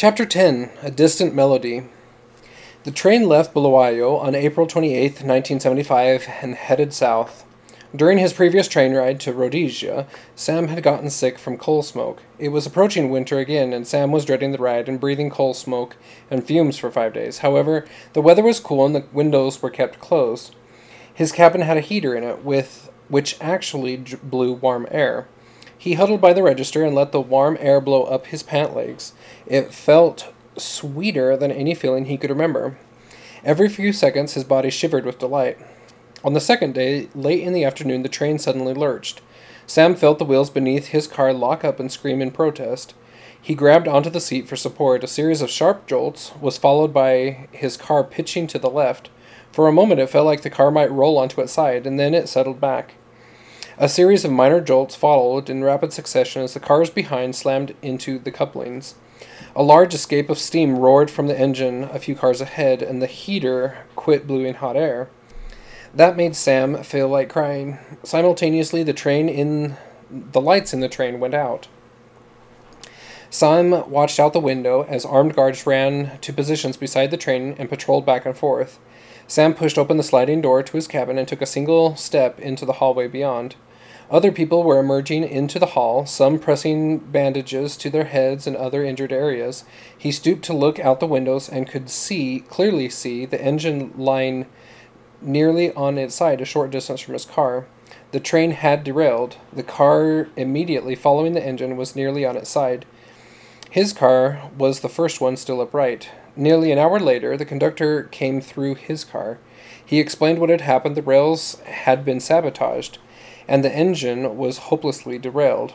Chapter 10 A Distant Melody. The train left Bulawayo on April 28, 1975, and headed south. During his previous train ride to Rhodesia, Sam had gotten sick from coal smoke. It was approaching winter again, and Sam was dreading the ride and breathing coal smoke and fumes for five days. However, the weather was cool and the windows were kept closed. His cabin had a heater in it, with which actually blew warm air. He huddled by the register and let the warm air blow up his pant legs. It felt sweeter than any feeling he could remember. Every few seconds, his body shivered with delight. On the second day, late in the afternoon, the train suddenly lurched. Sam felt the wheels beneath his car lock up and scream in protest. He grabbed onto the seat for support. A series of sharp jolts was followed by his car pitching to the left. For a moment, it felt like the car might roll onto its side, and then it settled back. A series of minor jolts followed in rapid succession as the cars behind slammed into the couplings. A large escape of steam roared from the engine a few cars ahead, and the heater quit blowing hot air. That made Sam feel like crying. Simultaneously, the train in the lights in the train went out. Sam watched out the window as armed guards ran to positions beside the train and patrolled back and forth. Sam pushed open the sliding door to his cabin and took a single step into the hallway beyond. Other people were emerging into the hall, some pressing bandages to their heads and other injured areas. He stooped to look out the windows and could see, clearly see, the engine lying nearly on its side a short distance from his car. The train had derailed. The car immediately following the engine was nearly on its side. His car was the first one still upright. Nearly an hour later, the conductor came through his car. He explained what had happened. The rails had been sabotaged and the engine was hopelessly derailed.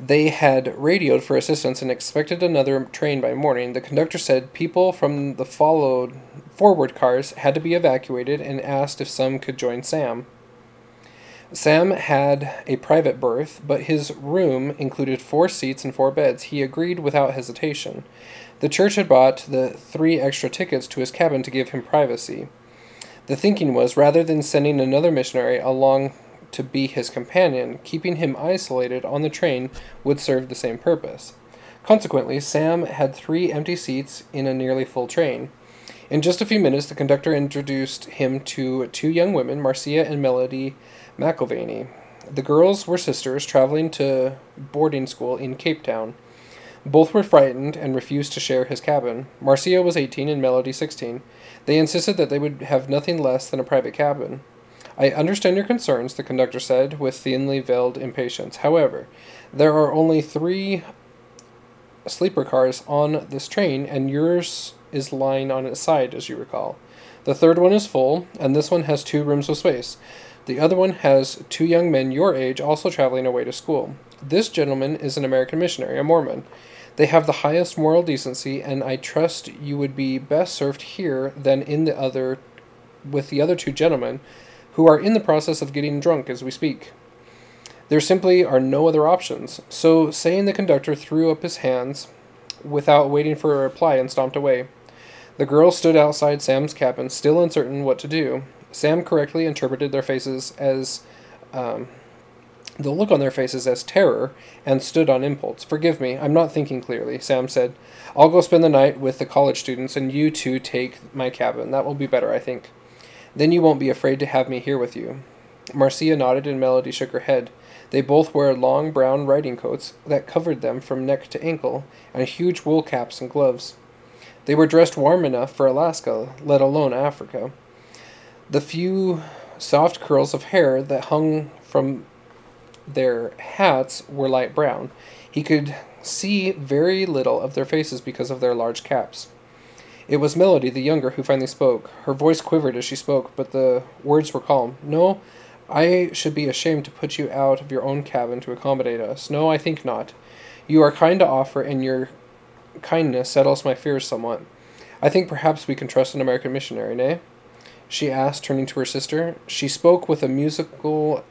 They had radioed for assistance and expected another train by morning. The conductor said people from the followed forward cars had to be evacuated and asked if some could join Sam. Sam had a private berth, but his room included four seats and four beds. He agreed without hesitation. The church had bought the three extra tickets to his cabin to give him privacy. The thinking was rather than sending another missionary along to be his companion, keeping him isolated on the train would serve the same purpose. Consequently, Sam had three empty seats in a nearly full train. In just a few minutes, the conductor introduced him to two young women, Marcia and Melody McIlvaney. The girls were sisters traveling to boarding school in Cape Town. Both were frightened and refused to share his cabin. Marcia was 18 and Melody 16. They insisted that they would have nothing less than a private cabin. I understand your concerns, the conductor said, with thinly veiled impatience. However, there are only three sleeper cars on this train, and yours is lying on its side, as you recall. The third one is full, and this one has two rooms of space. The other one has two young men your age also traveling away to school. This gentleman is an American missionary, a Mormon. They have the highest moral decency, and I trust you would be best served here than in the other with the other two gentlemen who are in the process of getting drunk as we speak. There simply are no other options. So, saying the conductor threw up his hands without waiting for a reply and stomped away. The girls stood outside Sam's cabin, still uncertain what to do. Sam correctly interpreted their faces as um, the look on their faces as terror and stood on impulse. Forgive me, I'm not thinking clearly, Sam said. I'll go spend the night with the college students and you two take my cabin. That will be better, I think. Then you won't be afraid to have me here with you. Marcia nodded and Melody shook her head. They both wore long brown riding coats that covered them from neck to ankle, and huge wool caps and gloves. They were dressed warm enough for Alaska, let alone Africa. The few soft curls of hair that hung from their hats were light brown. He could see very little of their faces because of their large caps. It was Melody, the younger, who finally spoke. Her voice quivered as she spoke, but the words were calm. No, I should be ashamed to put you out of your own cabin to accommodate us. No, I think not. You are kind to offer, and your kindness settles my fears somewhat. I think perhaps we can trust an American missionary, nay? She asked, turning to her sister. She spoke with a musical,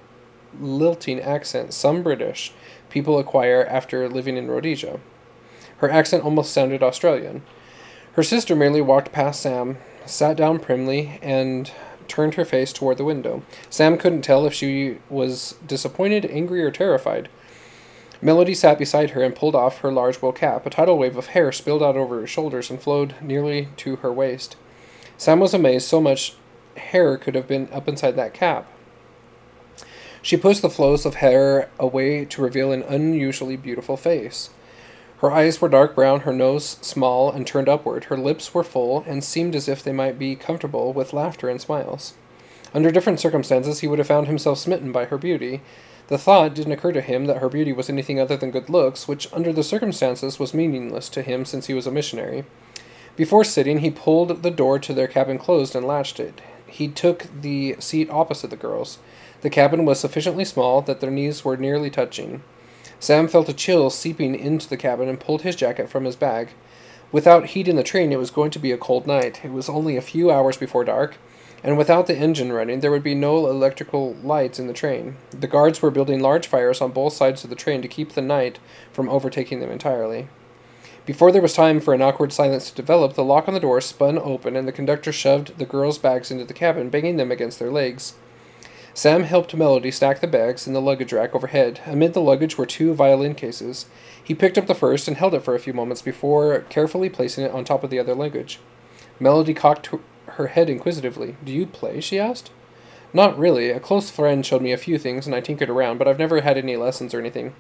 lilting accent, some British people acquire after living in Rhodesia. Her accent almost sounded Australian. Her sister merely walked past Sam, sat down primly, and turned her face toward the window. Sam couldn't tell if she was disappointed, angry, or terrified. Melody sat beside her and pulled off her large wool cap. A tidal wave of hair spilled out over her shoulders and flowed nearly to her waist. Sam was amazed so much hair could have been up inside that cap. She pushed the flows of hair away to reveal an unusually beautiful face. Her eyes were dark brown, her nose small and turned upward. Her lips were full and seemed as if they might be comfortable with laughter and smiles. Under different circumstances, he would have found himself smitten by her beauty. The thought didn't occur to him that her beauty was anything other than good looks, which, under the circumstances, was meaningless to him since he was a missionary. Before sitting, he pulled the door to their cabin closed and latched it. He took the seat opposite the girls. The cabin was sufficiently small that their knees were nearly touching. Sam felt a chill seeping into the cabin and pulled his jacket from his bag. Without heat in the train, it was going to be a cold night. It was only a few hours before dark, and without the engine running, there would be no electrical lights in the train. The guards were building large fires on both sides of the train to keep the night from overtaking them entirely. Before there was time for an awkward silence to develop, the lock on the door spun open and the conductor shoved the girls' bags into the cabin, banging them against their legs. Sam helped Melody stack the bags in the luggage rack overhead. Amid the luggage were two violin cases. He picked up the first and held it for a few moments before carefully placing it on top of the other luggage. Melody cocked her head inquisitively. Do you play? she asked. Not really. A close friend showed me a few things and I tinkered around, but I've never had any lessons or anything.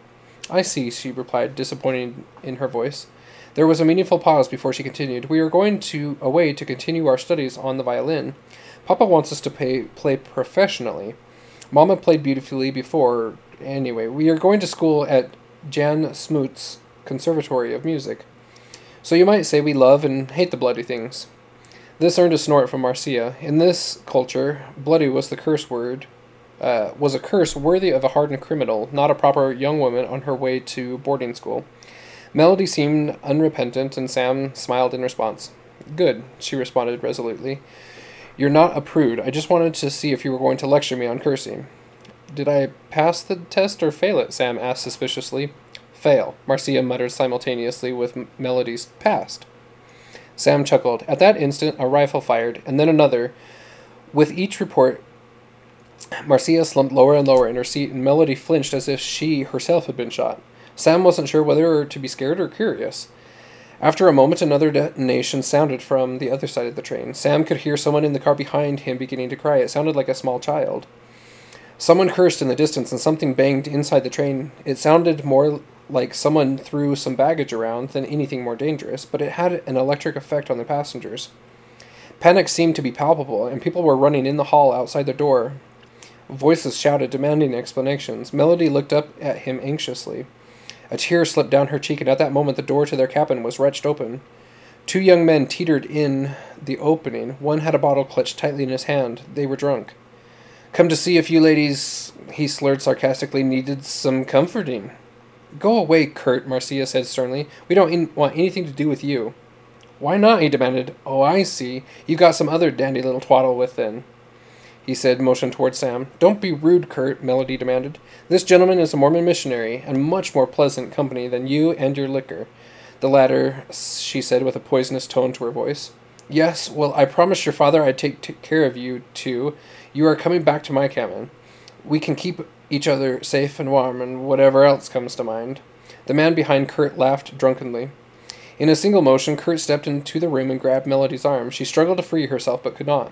I see, she replied, disappointed in her voice. There was a meaningful pause before she continued. We are going to away to continue our studies on the violin. Papa wants us to pay, play professionally. Mama played beautifully before. Anyway, we are going to school at Jan Smuts' Conservatory of Music. So you might say we love and hate the bloody things. This earned a snort from Marcia. In this culture, bloody was the curse word, uh, was a curse worthy of a hardened criminal, not a proper young woman on her way to boarding school. Melody seemed unrepentant, and Sam smiled in response. Good, she responded resolutely. You're not a prude. I just wanted to see if you were going to lecture me on cursing. Did I pass the test or fail it? Sam asked suspiciously. Fail, Marcia muttered simultaneously with Melody's passed. Sam chuckled. At that instant, a rifle fired, and then another. With each report, Marcia slumped lower and lower in her seat, and Melody flinched as if she herself had been shot. Sam wasn't sure whether to be scared or curious. After a moment, another detonation sounded from the other side of the train. Sam could hear someone in the car behind him beginning to cry. It sounded like a small child. Someone cursed in the distance, and something banged inside the train. It sounded more like someone threw some baggage around than anything more dangerous, but it had an electric effect on the passengers. Panic seemed to be palpable, and people were running in the hall outside the door. Voices shouted, demanding explanations. Melody looked up at him anxiously. A tear slipped down her cheek, and at that moment the door to their cabin was wrenched open. Two young men teetered in the opening. One had a bottle clutched tightly in his hand. They were drunk. Come to see if you ladies, he slurred sarcastically, needed some comforting. Go away, Kurt, Marcia said sternly. We don't in- want anything to do with you. Why not? he demanded. Oh, I see. You've got some other dandy little twaddle within he said, motioning toward Sam. Don't be rude, Kurt, Melody demanded. This gentleman is a Mormon missionary, and much more pleasant company than you and your liquor. The latter, she said with a poisonous tone to her voice. Yes, well, I promised your father I'd take t- care of you, too. You are coming back to my cabin. We can keep each other safe and warm, and whatever else comes to mind. The man behind Kurt laughed drunkenly. In a single motion, Kurt stepped into the room and grabbed Melody's arm. She struggled to free herself, but could not.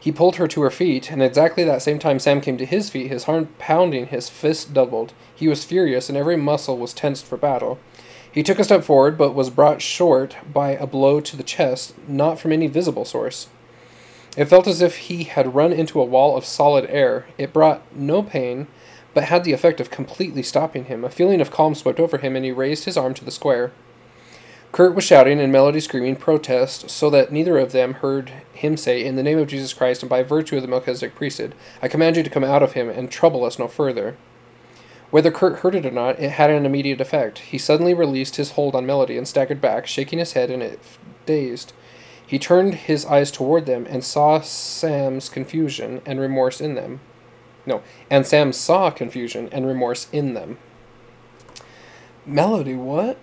He pulled her to her feet, and exactly that same time Sam came to his feet, his heart pounding, his fist doubled. He was furious, and every muscle was tensed for battle. He took a step forward, but was brought short by a blow to the chest, not from any visible source. It felt as if he had run into a wall of solid air. It brought no pain, but had the effect of completely stopping him. A feeling of calm swept over him, and he raised his arm to the square. Kurt was shouting and Melody screaming protest, so that neither of them heard him say, In the name of Jesus Christ and by virtue of the Melchizedek priesthood, I command you to come out of him and trouble us no further. Whether Kurt heard it or not, it had an immediate effect. He suddenly released his hold on Melody and staggered back, shaking his head and dazed. He turned his eyes toward them and saw Sam's confusion and remorse in them. No, and Sam saw confusion and remorse in them. Melody, what?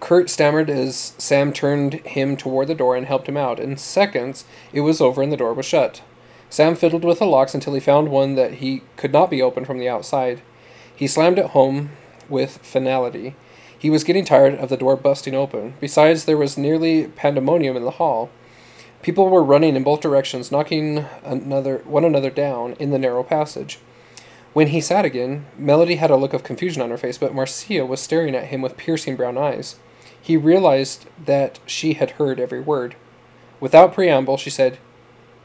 Kurt stammered as Sam turned him toward the door and helped him out. In seconds, it was over and the door was shut. Sam fiddled with the locks until he found one that he could not be opened from the outside. He slammed it home with finality. He was getting tired of the door busting open. Besides, there was nearly pandemonium in the hall. People were running in both directions, knocking another one another down in the narrow passage. When he sat again, Melody had a look of confusion on her face, but Marcia was staring at him with piercing brown eyes. He realized that she had heard every word. Without preamble, she said,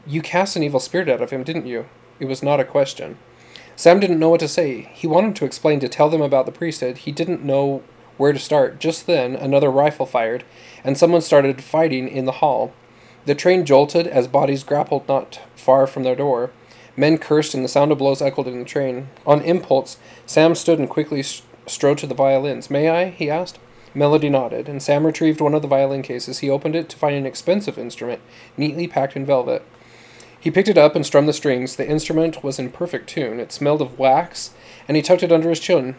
You cast an evil spirit out of him, didn't you? It was not a question. Sam didn't know what to say. He wanted to explain, to tell them about the priesthood. He didn't know where to start. Just then, another rifle fired, and someone started fighting in the hall. The train jolted as bodies grappled not far from their door. Men cursed, and the sound of blows echoed in the train. On impulse, Sam stood and quickly strode to the violins. May I? he asked. Melody nodded, and Sam retrieved one of the violin cases. He opened it to find an expensive instrument, neatly packed in velvet. He picked it up and strummed the strings. The instrument was in perfect tune. It smelled of wax, and he tucked it under his chin.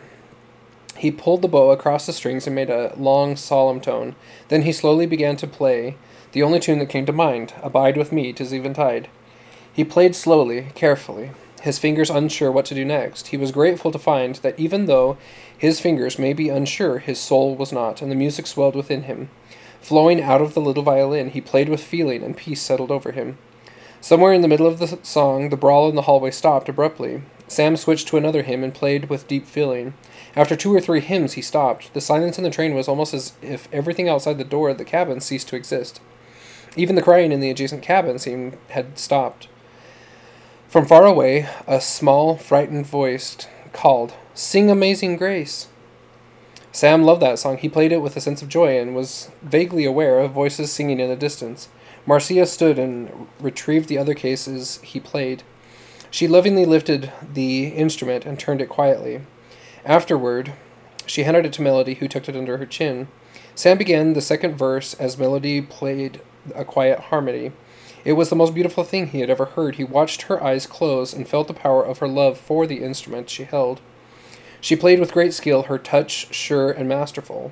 He pulled the bow across the strings and made a long, solemn tone. Then he slowly began to play the only tune that came to mind Abide with me, tis eventide. He played slowly, carefully, his fingers unsure what to do next. He was grateful to find that even though his fingers may be unsure, his soul was not, and the music swelled within him. Flowing out of the little violin, he played with feeling, and peace settled over him. Somewhere in the middle of the song, the brawl in the hallway stopped abruptly. Sam switched to another hymn and played with deep feeling. After two or three hymns, he stopped. The silence in the train was almost as if everything outside the door of the cabin ceased to exist. Even the crying in the adjacent cabin seemed had stopped. From far away, a small, frightened voice called, Sing Amazing Grace! Sam loved that song. He played it with a sense of joy and was vaguely aware of voices singing in the distance. Marcia stood and retrieved the other cases he played. She lovingly lifted the instrument and turned it quietly. Afterward, she handed it to Melody, who tucked it under her chin. Sam began the second verse as Melody played a quiet harmony. It was the most beautiful thing he had ever heard. He watched her eyes close and felt the power of her love for the instrument she held. She played with great skill, her touch sure and masterful.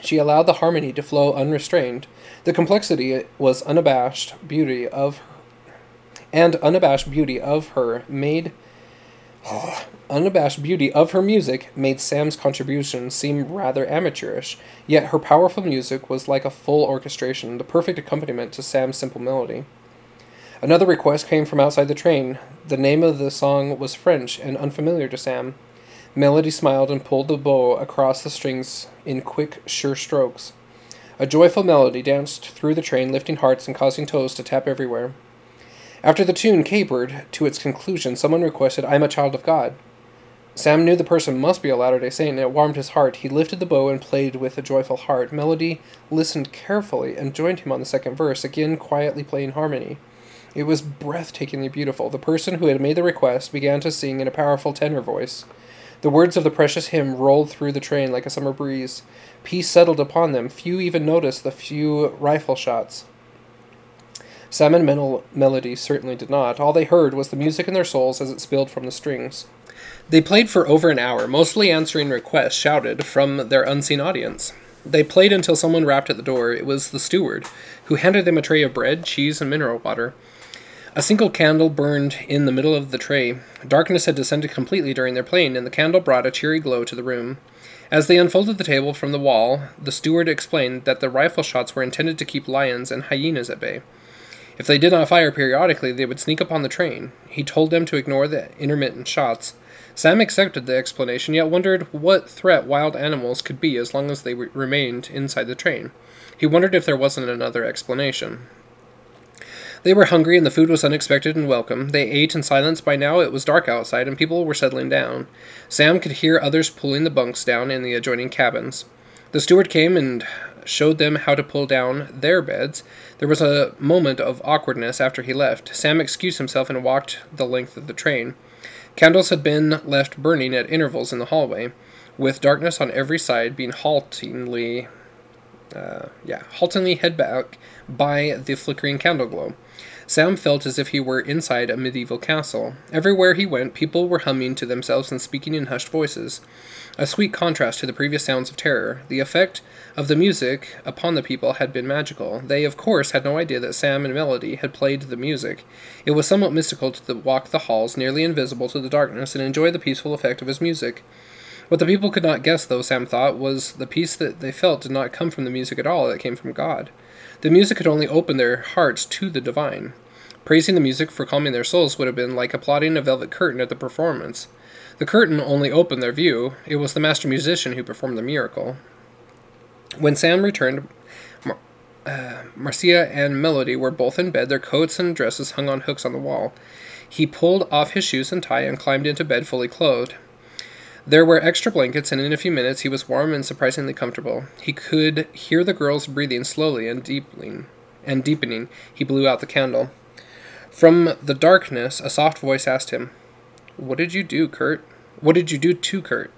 She allowed the harmony to flow unrestrained. The complexity was unabashed beauty of her, and unabashed beauty of her made unabashed beauty of her music made Sam's contribution seem rather amateurish, yet her powerful music was like a full orchestration, the perfect accompaniment to Sam's simple melody. Another request came from outside the train. The name of the song was French and unfamiliar to Sam. Melody smiled and pulled the bow across the strings in quick, sure strokes. A joyful melody danced through the train, lifting hearts and causing toes to tap everywhere. After the tune capered to its conclusion, someone requested, I'm a child of God. Sam knew the person must be a Latter day Saint, and it warmed his heart. He lifted the bow and played with a joyful heart. Melody listened carefully and joined him on the second verse, again quietly playing harmony. It was breathtakingly beautiful. The person who had made the request began to sing in a powerful tenor voice. The words of the precious hymn rolled through the train like a summer breeze. Peace settled upon them. Few even noticed the few rifle shots. Sam and Mel- Melody certainly did not. All they heard was the music in their souls as it spilled from the strings. They played for over an hour, mostly answering requests shouted from their unseen audience. They played until someone rapped at the door. It was the steward, who handed them a tray of bread, cheese, and mineral water. A single candle burned in the middle of the tray. Darkness had descended completely during their playing, and the candle brought a cheery glow to the room. As they unfolded the table from the wall, the steward explained that the rifle shots were intended to keep lions and hyenas at bay. If they did not fire periodically, they would sneak upon the train. He told them to ignore the intermittent shots. Sam accepted the explanation, yet wondered what threat wild animals could be as long as they re- remained inside the train. He wondered if there wasn't another explanation. They were hungry and the food was unexpected and welcome. They ate in silence. By now it was dark outside and people were settling down. Sam could hear others pulling the bunks down in the adjoining cabins. The steward came and showed them how to pull down their beds. There was a moment of awkwardness after he left. Sam excused himself and walked the length of the train. Candles had been left burning at intervals in the hallway, with darkness on every side being haltingly, uh, yeah, haltingly held back by the flickering candle glow. Sam felt as if he were inside a medieval castle. Everywhere he went, people were humming to themselves and speaking in hushed voices. A sweet contrast to the previous sounds of terror. The effect of the music upon the people had been magical. They, of course, had no idea that Sam and Melody had played the music. It was somewhat mystical to walk the halls, nearly invisible to the darkness, and enjoy the peaceful effect of his music. What the people could not guess, though, Sam thought, was the peace that they felt did not come from the music at all, it came from God. The music could only open their hearts to the divine. Praising the music for calming their souls would have been like applauding a velvet curtain at the performance. The curtain only opened their view, it was the master musician who performed the miracle. When Sam returned, Mar- uh, Marcia and Melody were both in bed, their coats and dresses hung on hooks on the wall. He pulled off his shoes and tie and climbed into bed fully clothed. There were extra blankets, and in a few minutes he was warm and surprisingly comfortable. He could hear the girls breathing slowly and deepening. And deepening, he blew out the candle. From the darkness, a soft voice asked him, What did you do, Kurt? What did you do to Kurt?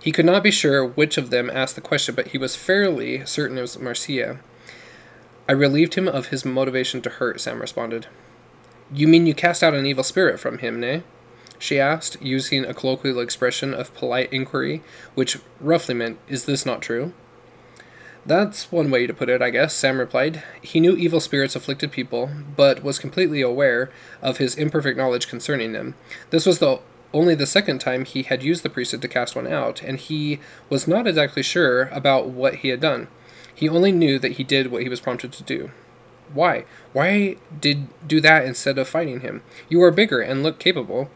He could not be sure which of them asked the question, but he was fairly certain it was Marcia. I relieved him of his motivation to hurt, Sam responded. You mean you cast out an evil spirit from him, nay? She asked, using a colloquial expression of polite inquiry, which roughly meant, Is this not true? That's one way to put it, I guess, Sam replied. He knew evil spirits afflicted people, but was completely aware of his imperfect knowledge concerning them. This was the only the second time he had used the priesthood to cast one out, and he was not exactly sure about what he had done. He only knew that he did what he was prompted to do. Why? Why did do that instead of fighting him? You are bigger and look capable.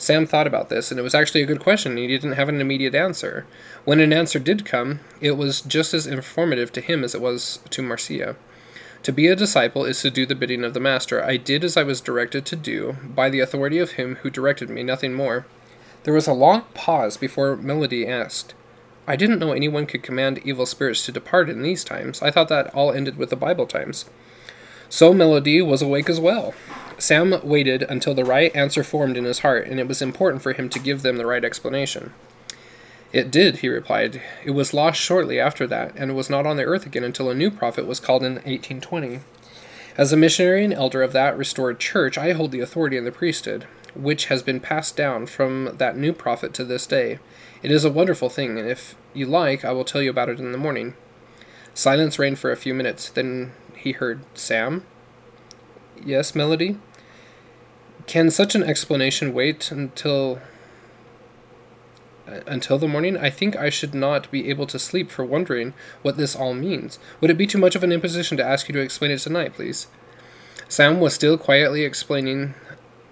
Sam thought about this, and it was actually a good question, and he didn't have an immediate answer. When an answer did come, it was just as informative to him as it was to Marcia. To be a disciple is to do the bidding of the Master. I did as I was directed to do, by the authority of him who directed me, nothing more. There was a long pause before Melody asked, I didn't know anyone could command evil spirits to depart in these times. I thought that all ended with the Bible times. So Melody was awake as well. Sam waited until the right answer formed in his heart, and it was important for him to give them the right explanation. It did, he replied. It was lost shortly after that, and was not on the earth again until a new prophet was called in 1820. As a missionary and elder of that restored church, I hold the authority in the priesthood, which has been passed down from that new prophet to this day. It is a wonderful thing, and if you like, I will tell you about it in the morning. Silence reigned for a few minutes. Then he heard, Sam? Yes, Melody? Can such an explanation wait until uh, until the morning? I think I should not be able to sleep for wondering what this all means. Would it be too much of an imposition to ask you to explain it tonight, please? Sam was still quietly explaining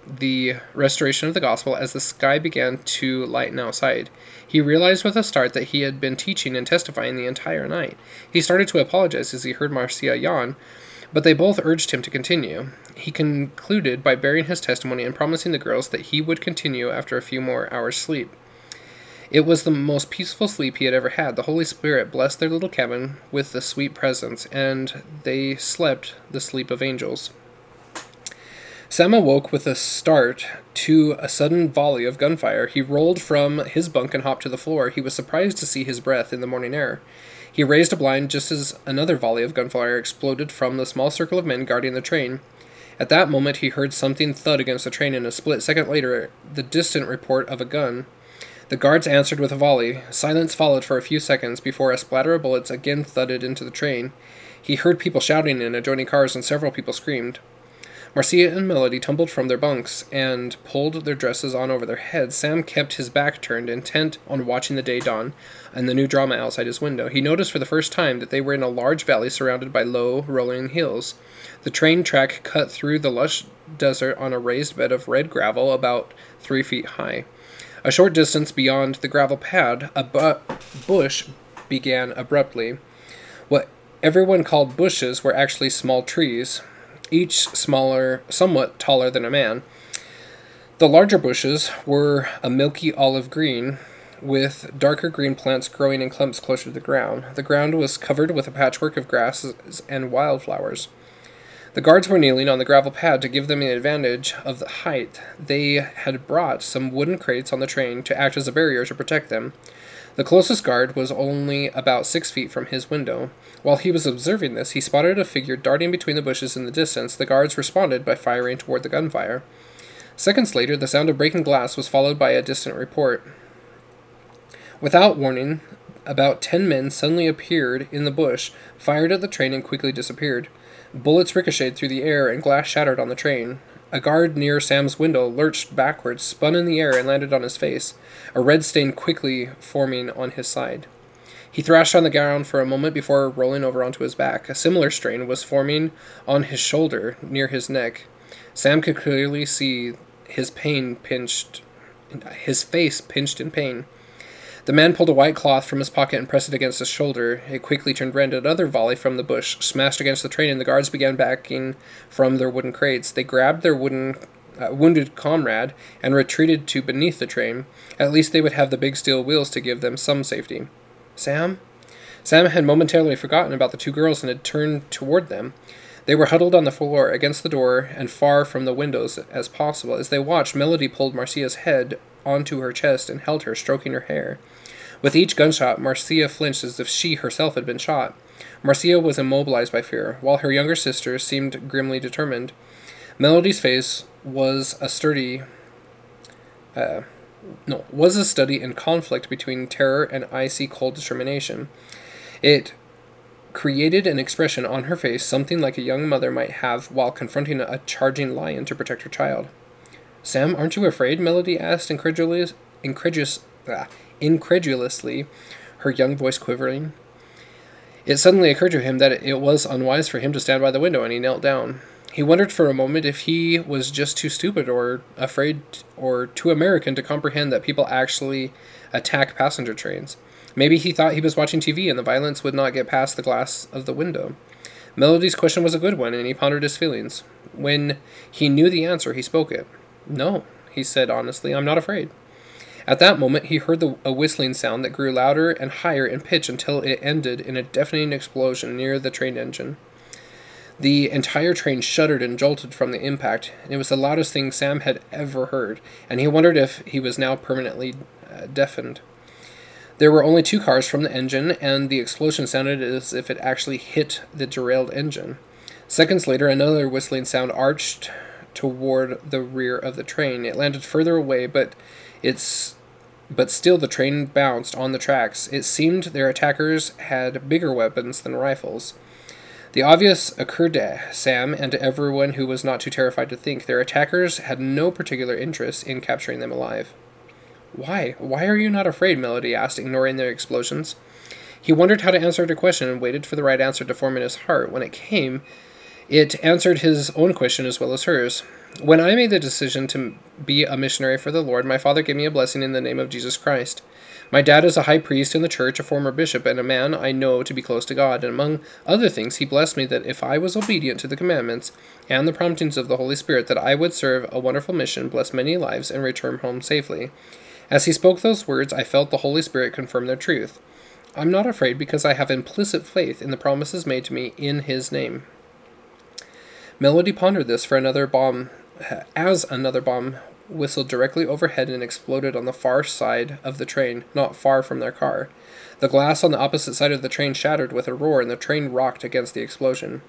the restoration of the gospel as the sky began to lighten outside. He realized with a start that he had been teaching and testifying the entire night. He started to apologize as he heard Marcia yawn, but they both urged him to continue. He concluded by bearing his testimony and promising the girls that he would continue after a few more hours' sleep. It was the most peaceful sleep he had ever had. The Holy Spirit blessed their little cabin with the sweet presence, and they slept the sleep of angels. Sam awoke with a start to a sudden volley of gunfire. He rolled from his bunk and hopped to the floor. He was surprised to see his breath in the morning air. He raised a blind just as another volley of gunfire exploded from the small circle of men guarding the train. At that moment, he heard something thud against the train, and a split second later, the distant report of a gun. The guards answered with a volley. Silence followed for a few seconds before a splatter of bullets again thudded into the train. He heard people shouting in adjoining cars, and several people screamed. Marcia and Melody tumbled from their bunks and pulled their dresses on over their heads. Sam kept his back turned, intent on watching the day dawn and the new drama outside his window. He noticed for the first time that they were in a large valley surrounded by low, rolling hills. The train track cut through the lush desert on a raised bed of red gravel about three feet high. A short distance beyond the gravel pad, a bu- bush began abruptly. What everyone called bushes were actually small trees, each smaller, somewhat taller than a man. The larger bushes were a milky olive green, with darker green plants growing in clumps closer to the ground. The ground was covered with a patchwork of grasses and wildflowers. The guards were kneeling on the gravel pad to give them the advantage of the height. They had brought some wooden crates on the train to act as a barrier to protect them. The closest guard was only about six feet from his window. While he was observing this, he spotted a figure darting between the bushes in the distance. The guards responded by firing toward the gunfire. Seconds later, the sound of breaking glass was followed by a distant report. Without warning, about ten men suddenly appeared in the bush, fired at the train, and quickly disappeared. Bullets ricocheted through the air and glass shattered on the train. A guard near Sam's window lurched backwards, spun in the air, and landed on his face, a red stain quickly forming on his side. He thrashed on the ground for a moment before rolling over onto his back. A similar strain was forming on his shoulder near his neck. Sam could clearly see his pain pinched, his face pinched in pain. The man pulled a white cloth from his pocket and pressed it against his shoulder. It quickly turned red. Another volley from the bush smashed against the train, and the guards began backing from their wooden crates. They grabbed their wooden uh, wounded comrade and retreated to beneath the train. At least they would have the big steel wheels to give them some safety. Sam? Sam had momentarily forgotten about the two girls and had turned toward them. They were huddled on the floor against the door and far from the windows as possible. As they watched, Melody pulled Marcia's head onto her chest and held her, stroking her hair. With each gunshot, Marcia flinched as if she herself had been shot. Marcia was immobilized by fear, while her younger sister seemed grimly determined. Melody's face was a sturdy, uh, no, was a study in conflict between terror and icy cold determination. It created an expression on her face something like a young mother might have while confronting a charging lion to protect her child. Sam, aren't you afraid? Melody asked incredulous, incredulous, ah, incredulously, her young voice quivering. It suddenly occurred to him that it was unwise for him to stand by the window, and he knelt down. He wondered for a moment if he was just too stupid or afraid or too American to comprehend that people actually attack passenger trains. Maybe he thought he was watching TV and the violence would not get past the glass of the window. Melody's question was a good one, and he pondered his feelings. When he knew the answer, he spoke it. No, he said honestly, I'm not afraid. At that moment, he heard the, a whistling sound that grew louder and higher in pitch until it ended in a deafening explosion near the train engine. The entire train shuddered and jolted from the impact. and It was the loudest thing Sam had ever heard, and he wondered if he was now permanently uh, deafened. There were only two cars from the engine, and the explosion sounded as if it actually hit the derailed engine. Seconds later, another whistling sound arched toward the rear of the train. It landed further away, but its but still the train bounced on the tracks. It seemed their attackers had bigger weapons than rifles. The obvious occurred to Sam and to everyone who was not too terrified to think. Their attackers had no particular interest in capturing them alive. Why? Why are you not afraid? Melody asked, ignoring their explosions. He wondered how to answer the question and waited for the right answer to form in his heart. When it came, it answered his own question as well as hers. When I made the decision to be a missionary for the Lord, my father gave me a blessing in the name of Jesus Christ. My dad is a high priest in the church, a former bishop, and a man I know to be close to God. And among other things, he blessed me that if I was obedient to the commandments and the promptings of the Holy Spirit, that I would serve a wonderful mission, bless many lives, and return home safely. As he spoke those words, I felt the Holy Spirit confirm their truth. I'm not afraid because I have implicit faith in the promises made to me in his name. Melody pondered this for another bomb as another bomb whistled directly overhead and exploded on the far side of the train, not far from their car. The glass on the opposite side of the train shattered with a roar, and the train rocked against the explosion.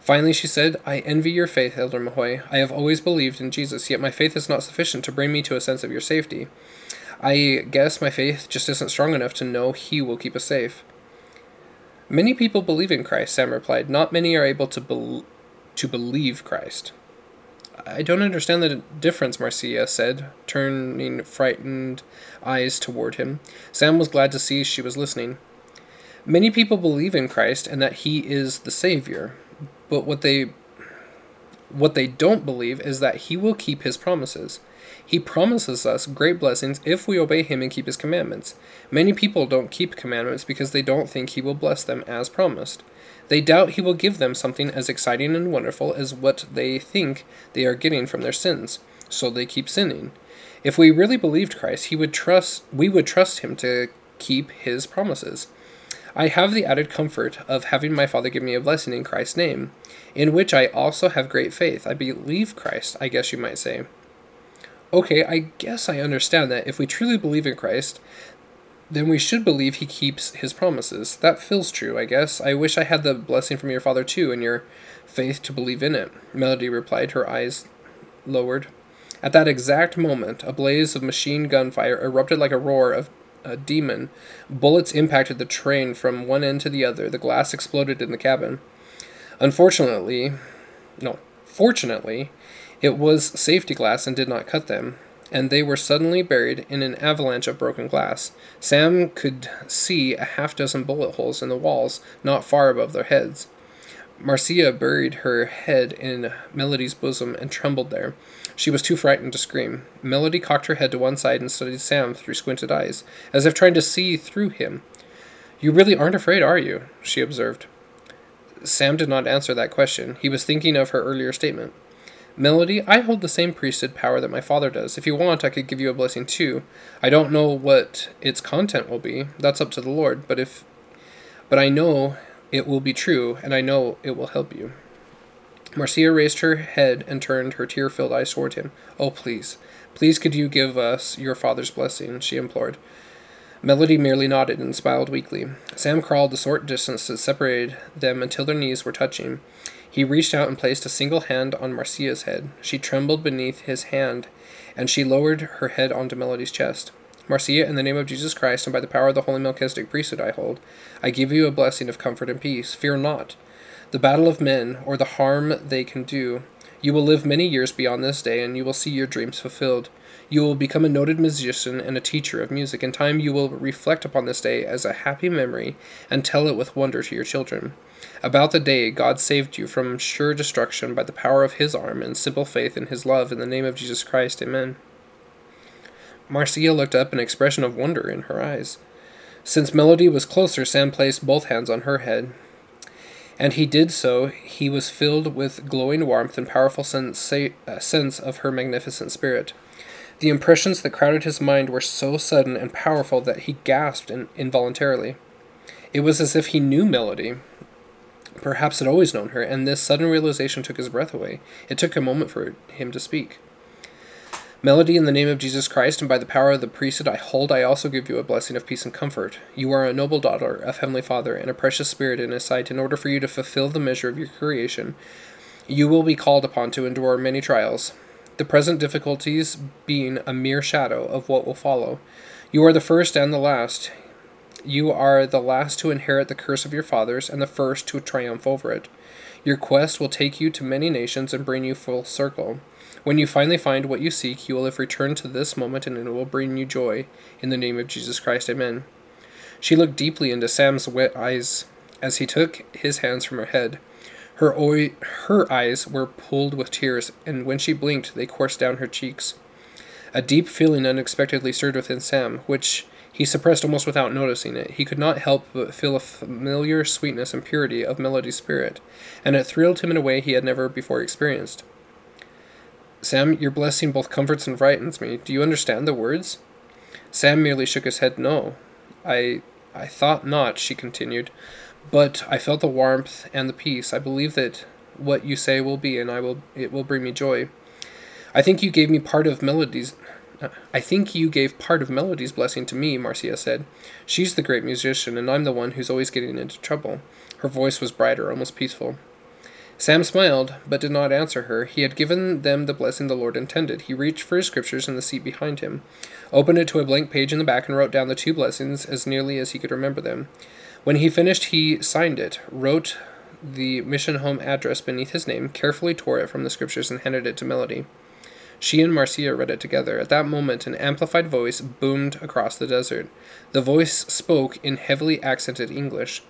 Finally, she said, I envy your faith, Elder Mahoy. I have always believed in Jesus, yet my faith is not sufficient to bring me to a sense of your safety. I guess my faith just isn't strong enough to know He will keep us safe. Many people believe in Christ, Sam replied. Not many are able to, be- to believe Christ. I don't understand the difference, Marcia said, turning frightened eyes toward him. Sam was glad to see she was listening. Many people believe in Christ and that he is the Savior, but what they what they don't believe is that he will keep his promises. He promises us great blessings if we obey him and keep his commandments. Many people don't keep commandments because they don't think he will bless them as promised. They doubt he will give them something as exciting and wonderful as what they think they are getting from their sins, so they keep sinning. If we really believed Christ, he would trust we would trust him to keep his promises. I have the added comfort of having my Father give me a blessing in Christ's name, in which I also have great faith. I believe Christ, I guess you might say. Okay, I guess I understand that if we truly believe in Christ, then we should believe he keeps his promises. That feels true, I guess. I wish I had the blessing from your father too, and your faith to believe in it. Melody replied, her eyes lowered. At that exact moment, a blaze of machine gun fire erupted like a roar of a demon. Bullets impacted the train from one end to the other. The glass exploded in the cabin. Unfortunately, no, fortunately, It was safety glass and did not cut them, and they were suddenly buried in an avalanche of broken glass. Sam could see a half dozen bullet holes in the walls not far above their heads. Marcia buried her head in Melody's bosom and trembled there. She was too frightened to scream. Melody cocked her head to one side and studied Sam through squinted eyes, as if trying to see through him. You really aren't afraid, are you? she observed. Sam did not answer that question. He was thinking of her earlier statement. Melody, I hold the same priesthood power that my father does. If you want, I could give you a blessing too. I don't know what its content will be. That's up to the Lord. But if, but I know it will be true, and I know it will help you. Marcia raised her head and turned her tear filled eyes toward him. Oh, please, please, could you give us your father's blessing? she implored. Melody merely nodded and smiled weakly. Sam crawled the short distance that separated them until their knees were touching. He reached out and placed a single hand on Marcia's head. She trembled beneath his hand, and she lowered her head onto Melody's chest. Marcia, in the name of Jesus Christ and by the power of the holy Melchizedek priesthood I hold, I give you a blessing of comfort and peace. Fear not the battle of men, or the harm they can do. You will live many years beyond this day, and you will see your dreams fulfilled. You will become a noted musician and a teacher of music. In time, you will reflect upon this day as a happy memory and tell it with wonder to your children. About the day God saved you from sure destruction by the power of His arm and simple faith in His love, in the name of Jesus Christ. Amen. Marcia looked up, an expression of wonder in her eyes. Since Melody was closer, Sam placed both hands on her head. And he did so. He was filled with glowing warmth and powerful sensa- uh, sense of her magnificent spirit. The impressions that crowded his mind were so sudden and powerful that he gasped in- involuntarily. It was as if he knew Melody, perhaps had always known her, and this sudden realization took his breath away. It took a moment for him to speak. Melody, in the name of Jesus Christ and by the power of the priesthood I hold, I also give you a blessing of peace and comfort. You are a noble daughter of Heavenly Father and a precious spirit in His sight. In order for you to fulfill the measure of your creation, you will be called upon to endure many trials, the present difficulties being a mere shadow of what will follow. You are the first and the last. You are the last to inherit the curse of your fathers and the first to triumph over it. Your quest will take you to many nations and bring you full circle. When you finally find what you seek, you will have returned to this moment and it will bring you joy. In the name of Jesus Christ, amen. She looked deeply into Sam's wet eyes as he took his hands from her head. Her, her eyes were pulled with tears, and when she blinked, they coursed down her cheeks. A deep feeling unexpectedly stirred within Sam, which he suppressed almost without noticing it. He could not help but feel a familiar sweetness and purity of Melody's spirit, and it thrilled him in a way he had never before experienced. Sam, your blessing both comforts and frightens me. Do you understand the words? Sam merely shook his head no. I I thought not, she continued. But I felt the warmth and the peace. I believe that what you say will be, and I will it will bring me joy. I think you gave me part of Melody's I think you gave part of Melody's blessing to me, Marcia said. She's the great musician, and I'm the one who's always getting into trouble. Her voice was brighter, almost peaceful. Sam smiled, but did not answer her. He had given them the blessing the Lord intended. He reached for his scriptures in the seat behind him, opened it to a blank page in the back, and wrote down the two blessings as nearly as he could remember them. When he finished, he signed it, wrote the mission home address beneath his name, carefully tore it from the scriptures, and handed it to Melody. She and Marcia read it together. At that moment, an amplified voice boomed across the desert. The voice spoke in heavily accented English.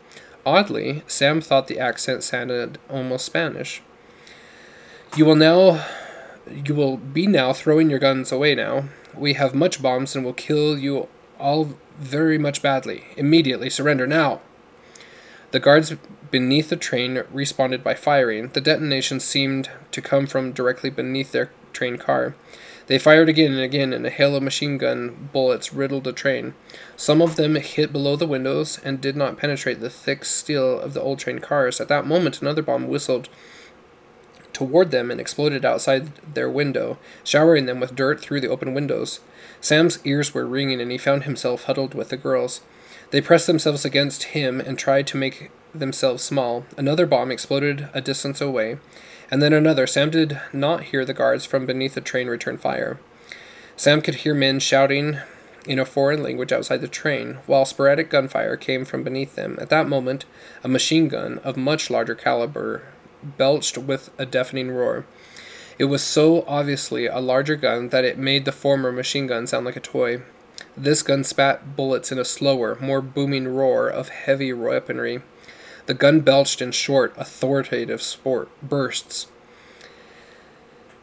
Oddly, Sam thought the accent sounded almost Spanish. You will now you will be now throwing your guns away now. We have much bombs and will kill you all very much badly. Immediately surrender now. The guards beneath the train responded by firing. The detonation seemed to come from directly beneath their train car. They fired again and again, and a hail of machine gun bullets riddled the train. Some of them hit below the windows and did not penetrate the thick steel of the old train cars. At that moment, another bomb whistled toward them and exploded outside their window, showering them with dirt through the open windows. Sam's ears were ringing, and he found himself huddled with the girls. They pressed themselves against him and tried to make themselves small. Another bomb exploded a distance away and then another. Sam did not hear the guards from beneath the train return fire. Sam could hear men shouting in a foreign language outside the train, while sporadic gunfire came from beneath them. At that moment, a machine gun of much larger caliber belched with a deafening roar. It was so obviously a larger gun that it made the former machine gun sound like a toy. This gun spat bullets in a slower, more booming roar of heavy weaponry. The gun belched in short, authoritative sport bursts.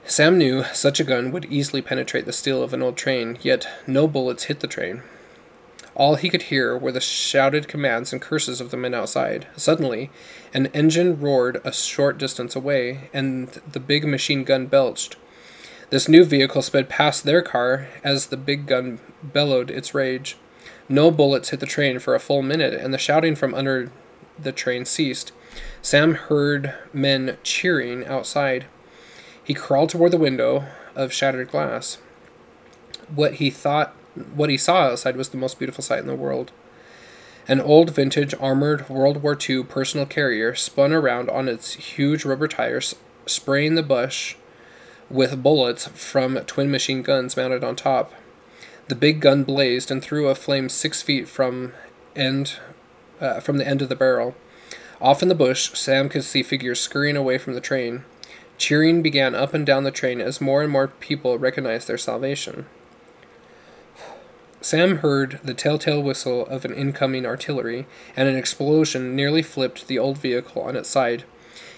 Sam knew such a gun would easily penetrate the steel of an old train, yet no bullets hit the train. All he could hear were the shouted commands and curses of the men outside. Suddenly, an engine roared a short distance away, and the big machine gun belched. This new vehicle sped past their car as the big gun bellowed its rage. No bullets hit the train for a full minute, and the shouting from under the train ceased. Sam heard men cheering outside. He crawled toward the window of shattered glass. What he thought what he saw outside was the most beautiful sight in the world. An old vintage armored World War II personal carrier spun around on its huge rubber tires, spraying the bush with bullets from twin machine guns mounted on top. The big gun blazed and threw a flame six feet from end uh, from the end of the barrel. Off in the bush, Sam could see figures scurrying away from the train. Cheering began up and down the train as more and more people recognized their salvation. Sam heard the telltale whistle of an incoming artillery, and an explosion nearly flipped the old vehicle on its side.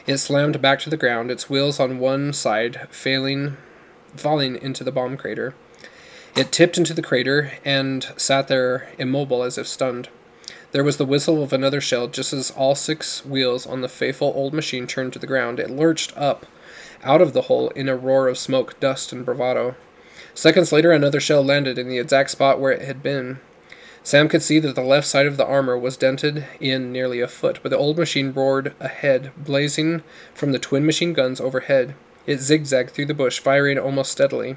It slammed back to the ground, its wheels on one side failing, falling into the bomb crater. It tipped into the crater and sat there immobile as if stunned. There was the whistle of another shell just as all six wheels on the faithful old machine turned to the ground. It lurched up out of the hole in a roar of smoke, dust, and bravado. Seconds later, another shell landed in the exact spot where it had been. Sam could see that the left side of the armor was dented in nearly a foot, but the old machine roared ahead, blazing from the twin machine guns overhead. It zigzagged through the bush, firing almost steadily.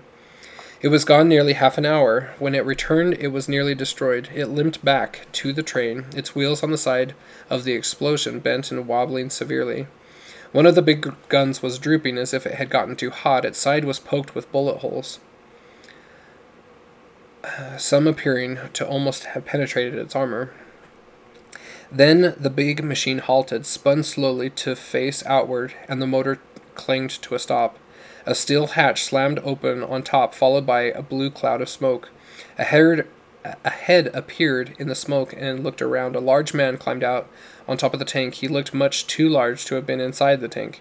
It was gone nearly half an hour. When it returned, it was nearly destroyed. It limped back to the train, its wheels on the side of the explosion bent and wobbling severely. One of the big guns was drooping as if it had gotten too hot. Its side was poked with bullet holes some appearing to almost have penetrated its armor. Then the big machine halted, spun slowly to face outward, and the motor clanged to a stop. A steel hatch slammed open on top, followed by a blue cloud of smoke. A head, a head appeared in the smoke and looked around. A large man climbed out on top of the tank. He looked much too large to have been inside the tank.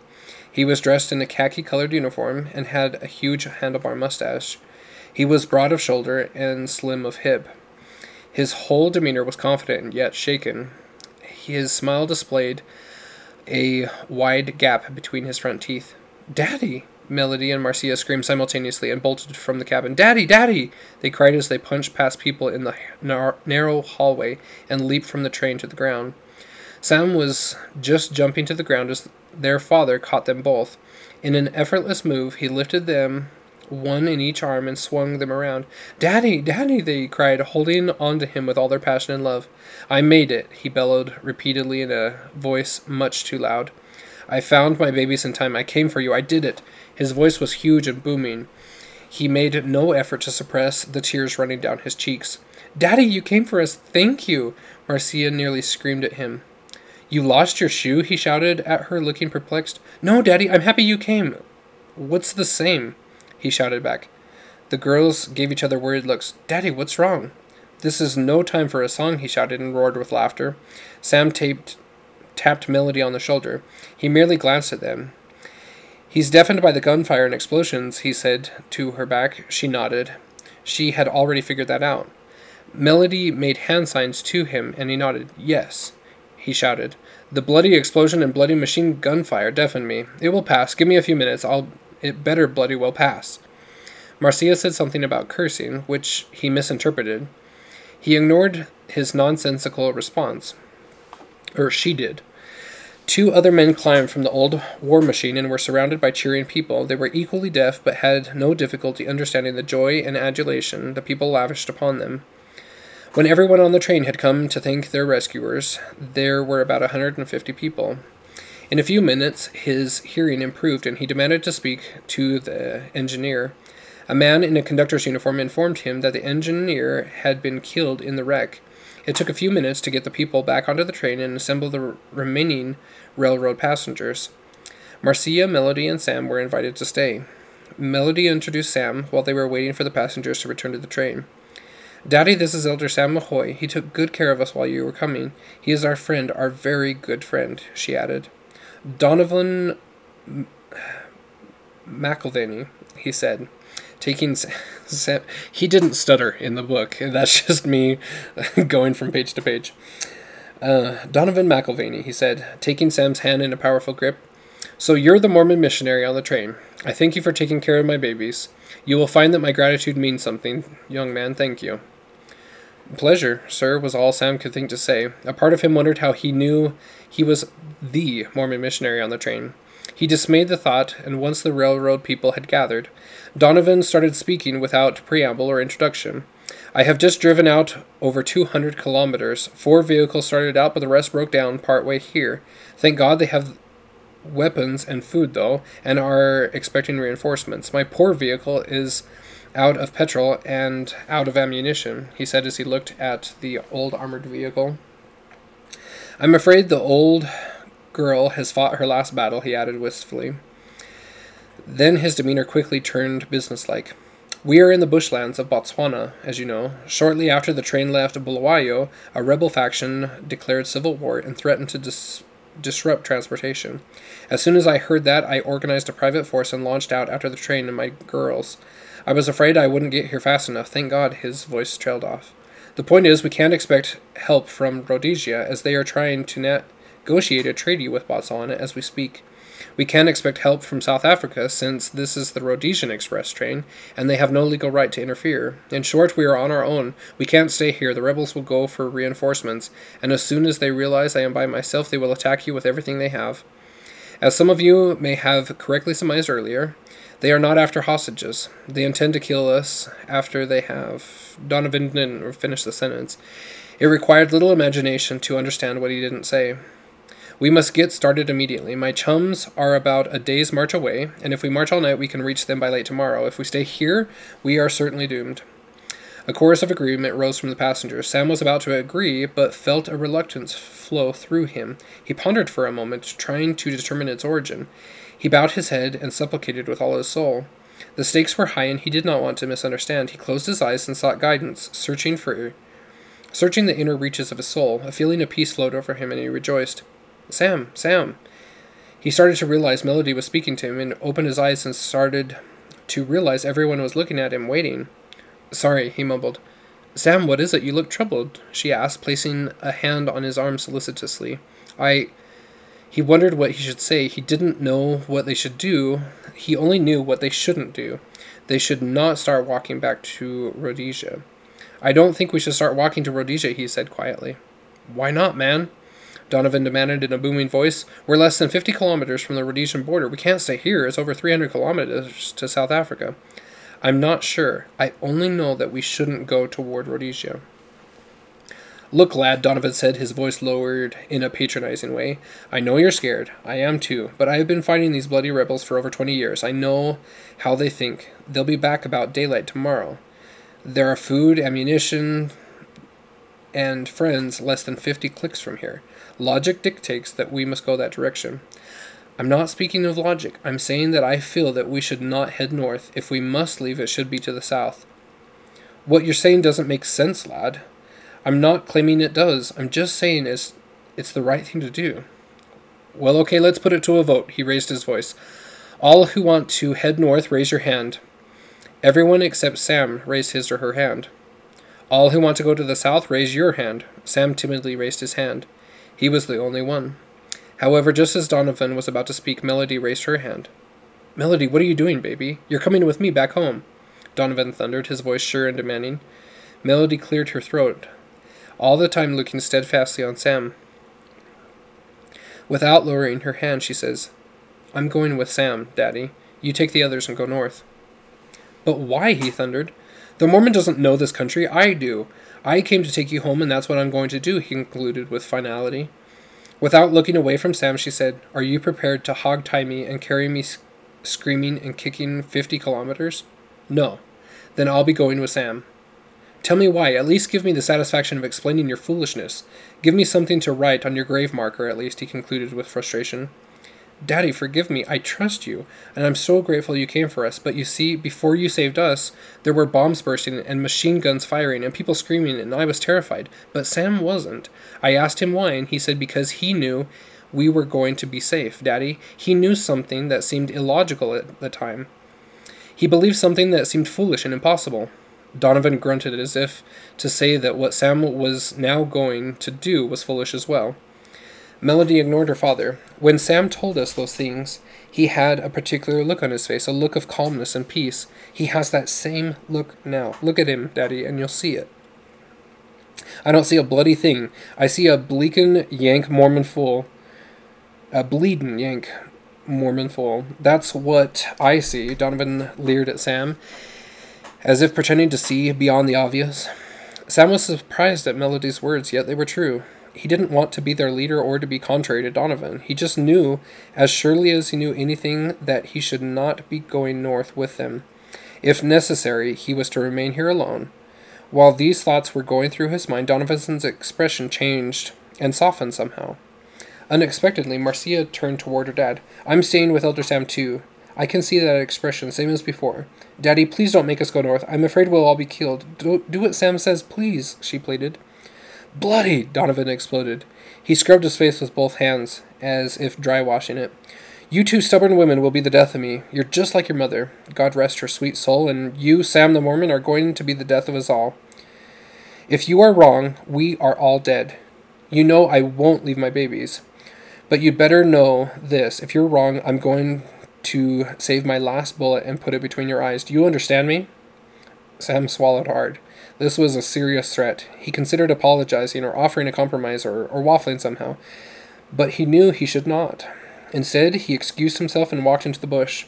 He was dressed in a khaki colored uniform and had a huge handlebar mustache. He was broad of shoulder and slim of hip. His whole demeanor was confident yet shaken. His smile displayed a wide gap between his front teeth. Daddy! Melody and Marcia screamed simultaneously and bolted from the cabin. Daddy! Daddy! They cried as they punched past people in the narrow hallway and leaped from the train to the ground. Sam was just jumping to the ground as their father caught them both. In an effortless move, he lifted them one in each arm, and swung them around. Daddy, Daddy, they cried, holding on to him with all their passion and love. I made it, he bellowed repeatedly in a voice much too loud. I found my babies in time. I came for you. I did it. His voice was huge and booming. He made no effort to suppress the tears running down his cheeks. Daddy, you came for us. Thank you. Marcia nearly screamed at him. You lost your shoe? he shouted at her, looking perplexed. No, Daddy, I'm happy you came. What's the same? he shouted back. The girls gave each other worried looks. Daddy, what's wrong? This is no time for a song, he shouted and roared with laughter. Sam taped, tapped Melody on the shoulder. He merely glanced at them. He's deafened by the gunfire and explosions, he said to her back. She nodded. She had already figured that out. Melody made hand signs to him, and he nodded. Yes, he shouted. The bloody explosion and bloody machine gunfire deafened me. It will pass. Give me a few minutes. I'll it better bloody well pass. Marcia said something about cursing, which he misinterpreted. He ignored his nonsensical response. Or she did. Two other men climbed from the old war machine and were surrounded by cheering people. They were equally deaf, but had no difficulty understanding the joy and adulation the people lavished upon them. When everyone on the train had come to thank their rescuers, there were about a 150 people. In a few minutes, his hearing improved and he demanded to speak to the engineer. A man in a conductor's uniform informed him that the engineer had been killed in the wreck. It took a few minutes to get the people back onto the train and assemble the remaining railroad passengers. Marcia, Melody, and Sam were invited to stay. Melody introduced Sam while they were waiting for the passengers to return to the train. Daddy, this is Elder Sam Mahoy. He took good care of us while you were coming. He is our friend, our very good friend, she added. Donovan M- he said, taking Sam. He didn't stutter in the book. That's just me going from page to page. Uh, Donovan McIlvaney, he said, taking Sam's hand in a powerful grip. So you're the Mormon missionary on the train. I thank you for taking care of my babies. You will find that my gratitude means something, young man. Thank you. Pleasure, sir, was all Sam could think to say. A part of him wondered how he knew he was the Mormon missionary on the train. He dismayed the thought, and once the railroad people had gathered, Donovan started speaking without preamble or introduction. I have just driven out over 200 kilometers. Four vehicles started out, but the rest broke down partway here. Thank God they have weapons and food, though, and are expecting reinforcements. My poor vehicle is out of petrol and out of ammunition, he said as he looked at the old armored vehicle. I'm afraid the old girl has fought her last battle, he added wistfully. Then his demeanor quickly turned businesslike. We are in the bushlands of Botswana, as you know. Shortly after the train left Bulawayo, a rebel faction declared civil war and threatened to dis- disrupt transportation. As soon as I heard that, I organized a private force and launched out after the train and my girls. I was afraid I wouldn't get here fast enough. Thank God his voice trailed off. The point is, we can't expect help from Rhodesia, as they are trying to negotiate a treaty with Botswana as we speak. We can't expect help from South Africa, since this is the Rhodesian Express train, and they have no legal right to interfere. In short, we are on our own. We can't stay here. The rebels will go for reinforcements, and as soon as they realize I am by myself, they will attack you with everything they have. As some of you may have correctly surmised earlier, they are not after hostages. They intend to kill us after they have. Donovan didn't finish the sentence. It required little imagination to understand what he didn't say. We must get started immediately. My chums are about a day's march away, and if we march all night, we can reach them by late tomorrow. If we stay here, we are certainly doomed. A chorus of agreement rose from the passengers. Sam was about to agree, but felt a reluctance flow through him. He pondered for a moment, trying to determine its origin. He bowed his head and supplicated with all his soul. The stakes were high, and he did not want to misunderstand. He closed his eyes and sought guidance, searching for searching the inner reaches of his soul. A feeling of peace flowed over him, and he rejoiced. Sam, Sam. He started to realize Melody was speaking to him, and opened his eyes and started to realize everyone was looking at him, waiting. Sorry, he mumbled. Sam, what is it? You look troubled, she asked, placing a hand on his arm solicitously. I. He wondered what he should say. He didn't know what they should do. He only knew what they shouldn't do. They should not start walking back to Rhodesia. I don't think we should start walking to Rhodesia, he said quietly. Why not, man? Donovan demanded in a booming voice. We're less than 50 kilometers from the Rhodesian border. We can't stay here. It's over 300 kilometers to South Africa. I'm not sure. I only know that we shouldn't go toward Rhodesia. Look, lad, Donovan said, his voice lowered in a patronizing way. I know you're scared. I am too. But I have been fighting these bloody rebels for over 20 years. I know how they think. They'll be back about daylight tomorrow. There are food, ammunition, and friends less than 50 clicks from here. Logic dictates that we must go that direction. I'm not speaking of logic. I'm saying that I feel that we should not head north. If we must leave, it should be to the south. What you're saying doesn't make sense, lad. I'm not claiming it does. I'm just saying it's, it's the right thing to do. Well, okay, let's put it to a vote. He raised his voice. All who want to head north, raise your hand. Everyone except Sam raised his or her hand. All who want to go to the south, raise your hand. Sam timidly raised his hand. He was the only one. However, just as Donovan was about to speak, Melody raised her hand. Melody, what are you doing, baby? You're coming with me back home. Donovan thundered, his voice sure and demanding. Melody cleared her throat all the time looking steadfastly on Sam. Without lowering her hand, she says, I'm going with Sam, Daddy. You take the others and go north. But why? he thundered. The Mormon doesn't know this country. I do. I came to take you home, and that's what I'm going to do, he concluded with finality. Without looking away from Sam, she said, Are you prepared to hog tie me and carry me sc- screaming and kicking 50 kilometers? No. Then I'll be going with Sam. Tell me why. At least give me the satisfaction of explaining your foolishness. Give me something to write on your grave marker, at least, he concluded with frustration. Daddy, forgive me. I trust you, and I'm so grateful you came for us. But you see, before you saved us, there were bombs bursting and machine guns firing and people screaming, and I was terrified. But Sam wasn't. I asked him why, and he said because he knew we were going to be safe, Daddy. He knew something that seemed illogical at the time. He believed something that seemed foolish and impossible. Donovan grunted as if to say that what Sam was now going to do was foolish as well. Melody ignored her father. When Sam told us those things, he had a particular look on his face, a look of calmness and peace. He has that same look now. Look at him, Daddy, and you'll see it. I don't see a bloody thing. I see a bleakin' Yank Mormon fool. A bleedin' Yank Mormon fool. That's what I see, Donovan leered at Sam, as if pretending to see beyond the obvious. Sam was surprised at Melody's words, yet they were true. He didn't want to be their leader or to be contrary to Donovan. He just knew, as surely as he knew anything, that he should not be going north with them. If necessary, he was to remain here alone. While these thoughts were going through his mind, Donovan's expression changed and softened somehow. Unexpectedly, Marcia turned toward her dad. I'm staying with Elder Sam too. I can see that expression, same as before. Daddy, please don't make us go north. I'm afraid we'll all be killed. Do, do what Sam says, please, she pleaded. Bloody! Donovan exploded. He scrubbed his face with both hands, as if dry washing it. You two stubborn women will be the death of me. You're just like your mother. God rest her sweet soul, and you, Sam the Mormon, are going to be the death of us all. If you are wrong, we are all dead. You know I won't leave my babies. But you'd better know this. If you're wrong, I'm going to save my last bullet and put it between your eyes. Do you understand me? Sam swallowed hard. This was a serious threat. He considered apologizing or offering a compromise or, or waffling somehow, but he knew he should not. Instead, he excused himself and walked into the bush.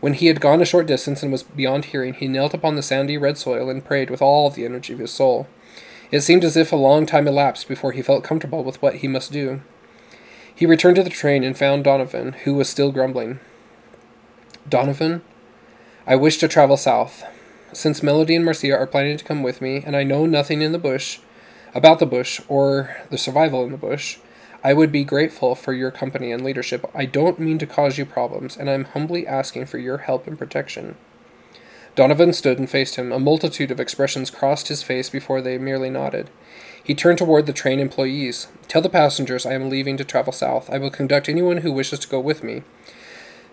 When he had gone a short distance and was beyond hearing, he knelt upon the sandy red soil and prayed with all the energy of his soul. It seemed as if a long time elapsed before he felt comfortable with what he must do. He returned to the train and found Donovan, who was still grumbling. Donovan, I wish to travel south. Since Melody and Marcia are planning to come with me, and I know nothing in the bush about the bush or the survival in the bush, I would be grateful for your company and leadership. I don't mean to cause you problems, and I'm humbly asking for your help and protection. Donovan stood and faced him. A multitude of expressions crossed his face before they merely nodded. He turned toward the train employees. Tell the passengers I am leaving to travel south. I will conduct anyone who wishes to go with me.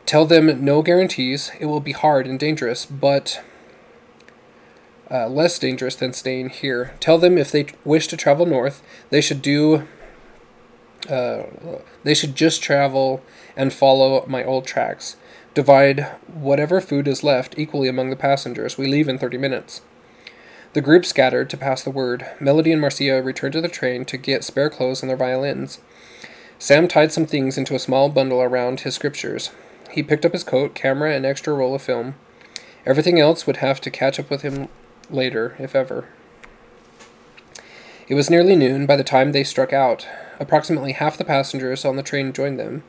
Tell them no guarantees. It will be hard and dangerous, but uh, less dangerous than staying here. Tell them if they wish to travel north, they should do. Uh, they should just travel and follow my old tracks. Divide whatever food is left equally among the passengers. We leave in 30 minutes. The group scattered to pass the word. Melody and Marcia returned to the train to get spare clothes and their violins. Sam tied some things into a small bundle around his scriptures. He picked up his coat, camera, and extra roll of film. Everything else would have to catch up with him later, if ever. It was nearly noon by the time they struck out. Approximately half the passengers on the train joined them.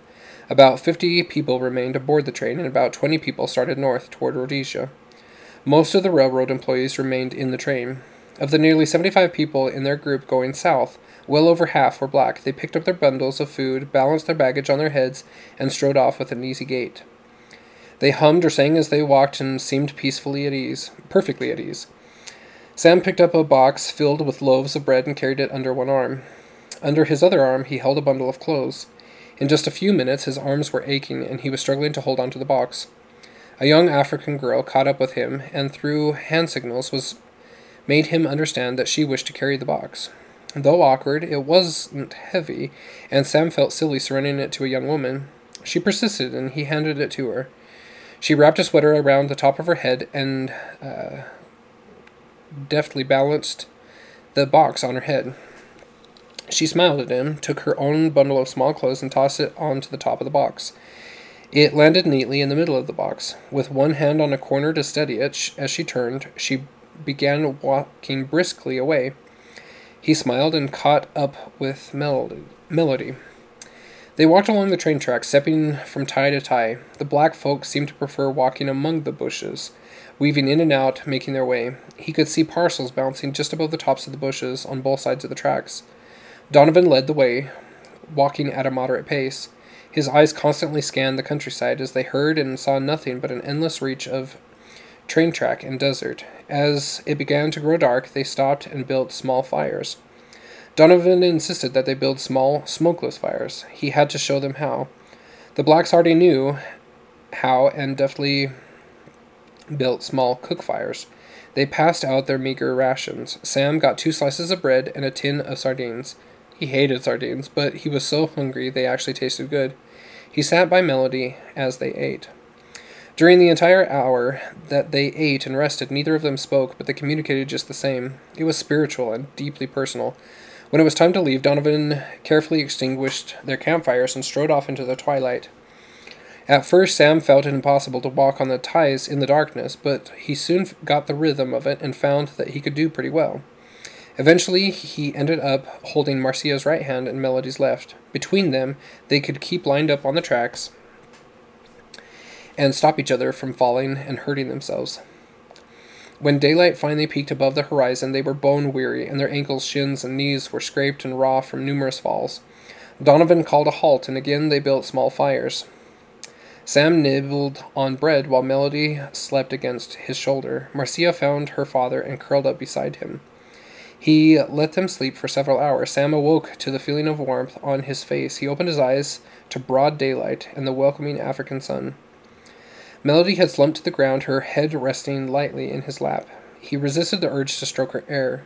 About fifty people remained aboard the train, and about twenty people started north toward Rhodesia. Most of the railroad employees remained in the train. Of the nearly 75 people in their group going south, well over half were black. They picked up their bundles of food, balanced their baggage on their heads, and strode off with an easy gait. They hummed or sang as they walked and seemed peacefully at ease, perfectly at ease. Sam picked up a box filled with loaves of bread and carried it under one arm. Under his other arm, he held a bundle of clothes. In just a few minutes, his arms were aching and he was struggling to hold onto the box. A young African girl caught up with him and through hand signals was made him understand that she wished to carry the box. Though awkward, it wasn't heavy, and Sam felt silly surrendering it to a young woman. She persisted, and he handed it to her. She wrapped a sweater around the top of her head and uh, deftly balanced the box on her head. She smiled at him, took her own bundle of small clothes, and tossed it onto the top of the box. It landed neatly in the middle of the box. With one hand on a corner to steady it as she turned, she began walking briskly away. He smiled and caught up with Melody. They walked along the train tracks, stepping from tie to tie. The black folk seemed to prefer walking among the bushes weaving in and out, making their way. He could see parcels bouncing just above the tops of the bushes on both sides of the tracks. Donovan led the way, walking at a moderate pace. His eyes constantly scanned the countryside as they heard and saw nothing but an endless reach of train track and desert. As it began to grow dark, they stopped and built small fires. Donovan insisted that they build small, smokeless fires. He had to show them how. The blacks already knew how and deftly built small cook fires. They passed out their meager rations. Sam got two slices of bread and a tin of sardines. He hated sardines, but he was so hungry they actually tasted good. He sat by Melody as they ate. During the entire hour that they ate and rested, neither of them spoke, but they communicated just the same. It was spiritual and deeply personal. When it was time to leave, Donovan carefully extinguished their campfires and strode off into the twilight. At first, Sam felt it impossible to walk on the ties in the darkness, but he soon got the rhythm of it and found that he could do pretty well. Eventually, he ended up holding Marcia's right hand and Melody's left. Between them, they could keep lined up on the tracks and stop each other from falling and hurting themselves. When daylight finally peeked above the horizon, they were bone weary, and their ankles, shins, and knees were scraped and raw from numerous falls. Donovan called a halt, and again they built small fires. Sam nibbled on bread while Melody slept against his shoulder. Marcia found her father and curled up beside him. He let them sleep for several hours. Sam awoke to the feeling of warmth on his face. He opened his eyes to broad daylight and the welcoming African sun. Melody had slumped to the ground, her head resting lightly in his lap. He resisted the urge to stroke her hair.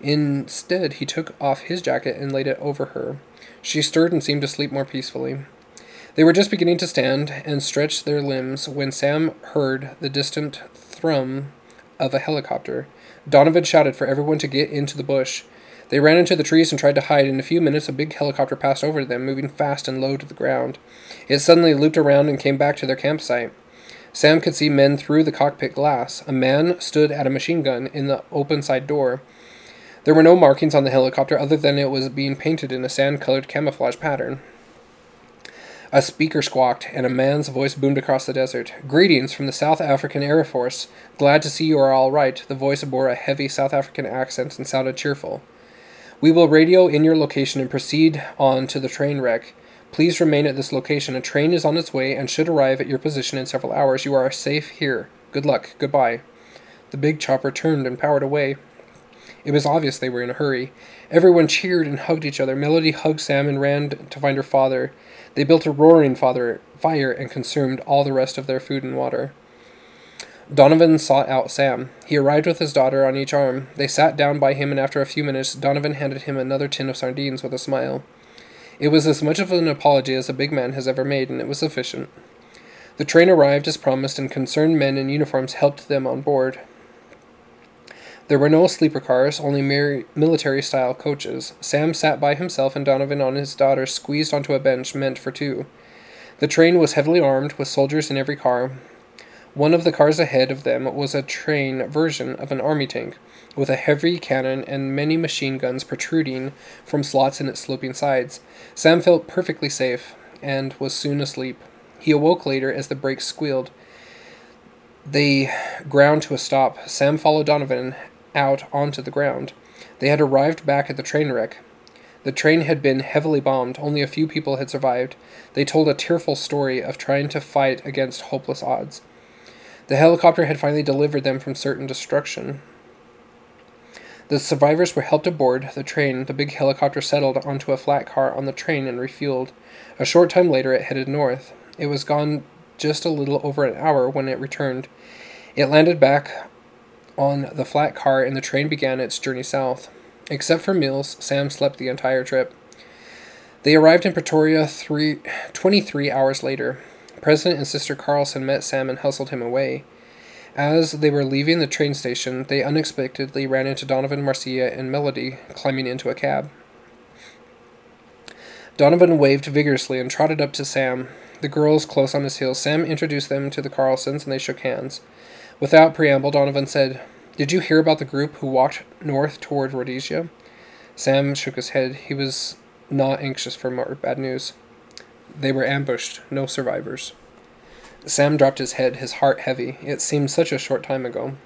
Instead, he took off his jacket and laid it over her. She stirred and seemed to sleep more peacefully. They were just beginning to stand and stretch their limbs when Sam heard the distant thrum of a helicopter. Donovan shouted for everyone to get into the bush. They ran into the trees and tried to hide. In a few minutes, a big helicopter passed over them, moving fast and low to the ground. It suddenly looped around and came back to their campsite. Sam could see men through the cockpit glass. A man stood at a machine gun in the open side door. There were no markings on the helicopter other than it was being painted in a sand colored camouflage pattern. A speaker squawked, and a man's voice boomed across the desert. Greetings from the South African Air Force. Glad to see you are all right. The voice bore a heavy South African accent and sounded cheerful. We will radio in your location and proceed on to the train wreck. Please remain at this location. A train is on its way and should arrive at your position in several hours. You are safe here. Good luck. Goodbye. The big chopper turned and powered away. It was obvious they were in a hurry. Everyone cheered and hugged each other. Melody hugged Sam and ran to find her father. They built a roaring father fire and consumed all the rest of their food and water. Donovan sought out Sam. He arrived with his daughter on each arm. They sat down by him, and after a few minutes, Donovan handed him another tin of sardines with a smile. It was as much of an apology as a big man has ever made, and it was sufficient. The train arrived as promised, and concerned men in uniforms helped them on board. There were no sleeper cars, only military style coaches. Sam sat by himself, and Donovan and his daughter squeezed onto a bench meant for two. The train was heavily armed, with soldiers in every car. One of the cars ahead of them was a train version of an army tank with a heavy cannon and many machine guns protruding from slots in its sloping sides. Sam felt perfectly safe and was soon asleep. He awoke later as the brakes squealed. They ground to a stop. Sam followed Donovan out onto the ground. They had arrived back at the train wreck. The train had been heavily bombed. Only a few people had survived. They told a tearful story of trying to fight against hopeless odds. The helicopter had finally delivered them from certain destruction. The survivors were helped aboard the train. The big helicopter settled onto a flat car on the train and refueled. A short time later, it headed north. It was gone just a little over an hour when it returned. It landed back on the flat car and the train began its journey south. Except for meals, Sam slept the entire trip. They arrived in Pretoria three, 23 hours later. President and Sister Carlson met Sam and hustled him away. As they were leaving the train station, they unexpectedly ran into Donovan, Marcia, and Melody climbing into a cab. Donovan waved vigorously and trotted up to Sam, the girls close on his heels. Sam introduced them to the Carlsons and they shook hands. Without preamble, Donovan said, Did you hear about the group who walked north toward Rhodesia? Sam shook his head. He was not anxious for more bad news. They were ambushed, no survivors. Sam dropped his head, his heart heavy. It seemed such a short time ago.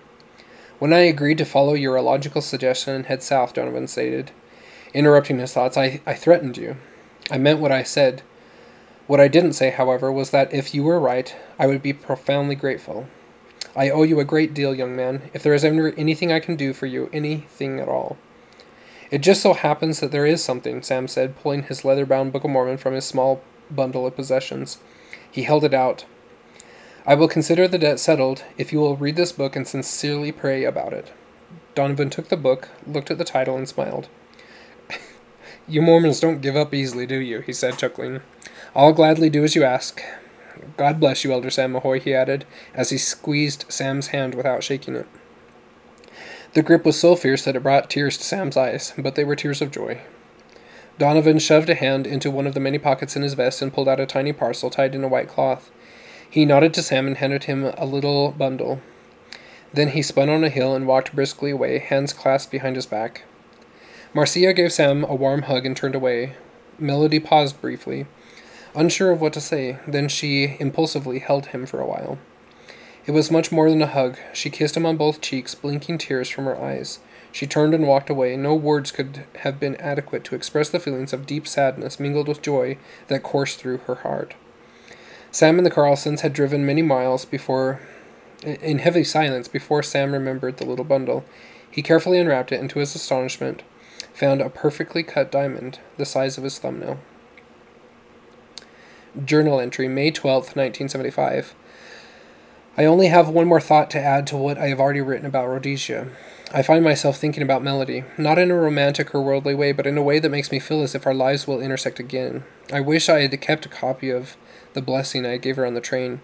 When I agreed to follow your illogical suggestion and head south, Donovan stated, interrupting his thoughts, I, I threatened you. I meant what I said. What I didn't say, however, was that if you were right, I would be profoundly grateful. I owe you a great deal, young man. If there is anything I can do for you, anything at all. It just so happens that there is something, Sam said, pulling his leather bound Book of Mormon from his small bundle of possessions. He held it out. I will consider the debt settled if you will read this book and sincerely pray about it. Donovan took the book, looked at the title, and smiled. you Mormons don't give up easily, do you? he said, chuckling. I'll gladly do as you ask. God bless you, Elder Sam Mahoy, he added, as he squeezed Sam's hand without shaking it. The grip was so fierce that it brought tears to Sam's eyes, but they were tears of joy. Donovan shoved a hand into one of the many pockets in his vest and pulled out a tiny parcel tied in a white cloth. He nodded to Sam and handed him a little bundle. Then he spun on a hill and walked briskly away, hands clasped behind his back. Marcia gave Sam a warm hug and turned away. Melody paused briefly, unsure of what to say. Then she impulsively held him for a while. It was much more than a hug. She kissed him on both cheeks, blinking tears from her eyes. She turned and walked away. No words could have been adequate to express the feelings of deep sadness mingled with joy that coursed through her heart. Sam and the Carlsons had driven many miles before, in heavy silence, before Sam remembered the little bundle. He carefully unwrapped it and, to his astonishment, found a perfectly cut diamond, the size of his thumbnail. Journal entry, May 12th, 1975. I only have one more thought to add to what I have already written about Rhodesia. I find myself thinking about Melody, not in a romantic or worldly way, but in a way that makes me feel as if our lives will intersect again. I wish I had kept a copy of the blessing I gave her on the train.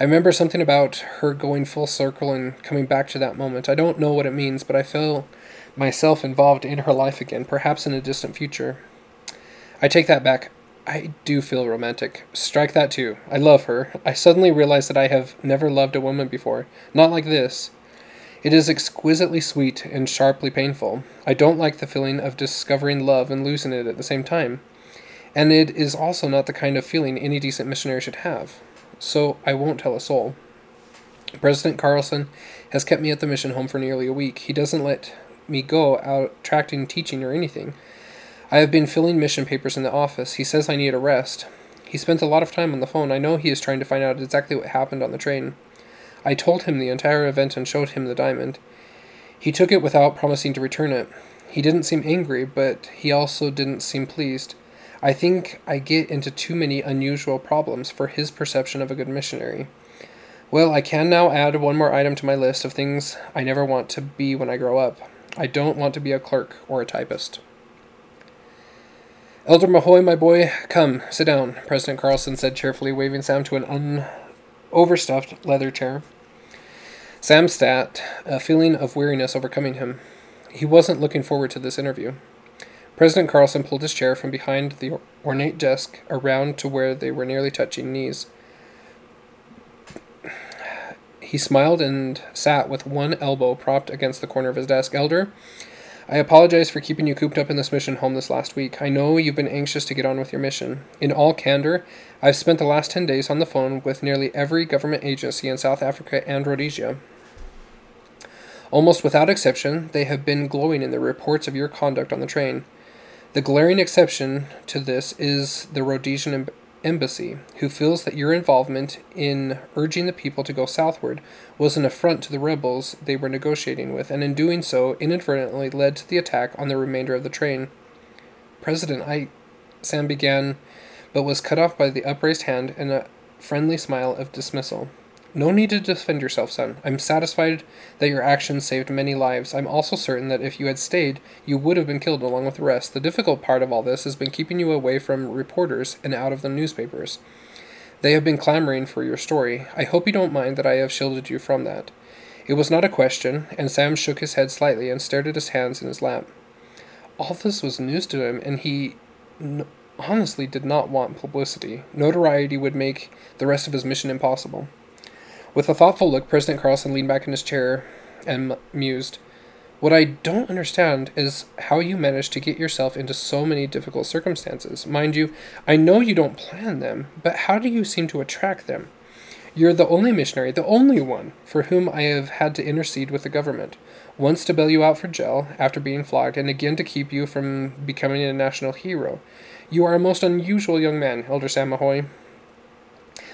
I remember something about her going full circle and coming back to that moment. I don't know what it means, but I feel myself involved in her life again, perhaps in a distant future. I take that back. I do feel romantic. Strike that too. I love her. I suddenly realize that I have never loved a woman before. Not like this. It is exquisitely sweet and sharply painful. I don't like the feeling of discovering love and losing it at the same time and it is also not the kind of feeling any decent missionary should have. So I won't tell a soul. President Carlson has kept me at the mission home for nearly a week. He doesn't let me go out tracting, teaching, or anything. I have been filling mission papers in the office. He says I need a rest. He spends a lot of time on the phone. I know he is trying to find out exactly what happened on the train. I told him the entire event and showed him the diamond. He took it without promising to return it. He didn't seem angry, but he also didn't seem pleased. I think I get into too many unusual problems for his perception of a good missionary. Well, I can now add one more item to my list of things I never want to be when I grow up. I don't want to be a clerk or a typist. Elder Mahoy, my boy, come, sit down, President Carlson said cheerfully, waving Sam to an un- overstuffed leather chair. Sam sat, a feeling of weariness overcoming him. He wasn't looking forward to this interview. President Carlson pulled his chair from behind the ornate desk around to where they were nearly touching knees. He smiled and sat with one elbow propped against the corner of his desk. Elder, I apologize for keeping you cooped up in this mission home this last week. I know you've been anxious to get on with your mission. In all candor, I've spent the last 10 days on the phone with nearly every government agency in South Africa and Rhodesia. Almost without exception, they have been glowing in their reports of your conduct on the train. The glaring exception to this is the Rhodesian embassy, who feels that your involvement in urging the people to go southward was an affront to the rebels they were negotiating with, and in doing so inadvertently led to the attack on the remainder of the train. President, I. Sam began, but was cut off by the upraised hand and a friendly smile of dismissal. No need to defend yourself, son. I'm satisfied that your actions saved many lives. I'm also certain that if you had stayed, you would have been killed along with the rest. The difficult part of all this has been keeping you away from reporters and out of the newspapers. They have been clamoring for your story. I hope you don't mind that I have shielded you from that. It was not a question, and Sam shook his head slightly and stared at his hands in his lap. All this was news to him, and he n- honestly did not want publicity. Notoriety would make the rest of his mission impossible. With a thoughtful look, President Carlson leaned back in his chair and mused. What I don't understand is how you managed to get yourself into so many difficult circumstances. Mind you, I know you don't plan them, but how do you seem to attract them? You're the only missionary, the only one, for whom I have had to intercede with the government. Once to bail you out for jail after being flogged, and again to keep you from becoming a national hero. You are a most unusual young man, Elder Sam Mahoy.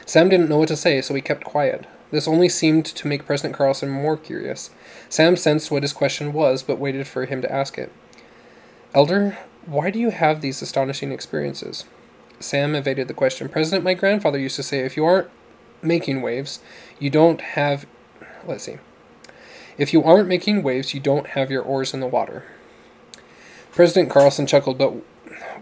Sam didn't know what to say, so he kept quiet. This only seemed to make President Carlson more curious. Sam sensed what his question was, but waited for him to ask it. Elder, why do you have these astonishing experiences? Sam evaded the question. President, my grandfather used to say, if you aren't making waves, you don't have. Let's see. If you aren't making waves, you don't have your oars in the water. President Carlson chuckled, but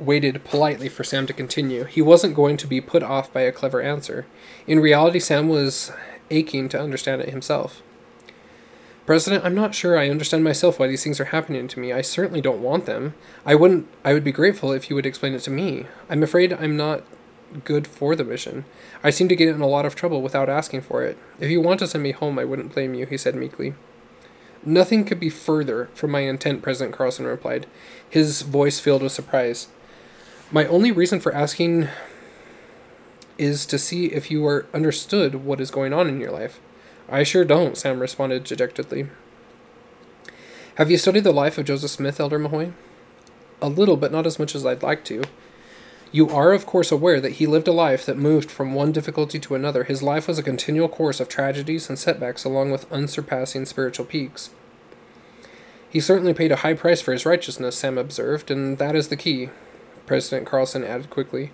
waited politely for Sam to continue. He wasn't going to be put off by a clever answer. In reality, Sam was aching to understand it himself. President, I'm not sure I understand myself why these things are happening to me. I certainly don't want them. I wouldn't I would be grateful if you would explain it to me. I'm afraid I'm not good for the mission. I seem to get in a lot of trouble without asking for it. If you want to send me home, I wouldn't blame you, he said meekly. Nothing could be further from my intent, President Carlson replied, his voice filled with surprise. My only reason for asking is to see if you are understood what is going on in your life. I sure don't, Sam responded dejectedly. Have you studied the life of Joseph Smith, Elder Mahoy? A little, but not as much as I'd like to. You are, of course, aware that he lived a life that moved from one difficulty to another. His life was a continual course of tragedies and setbacks, along with unsurpassing spiritual peaks. He certainly paid a high price for his righteousness, Sam observed, and that is the key, President Carlson added quickly.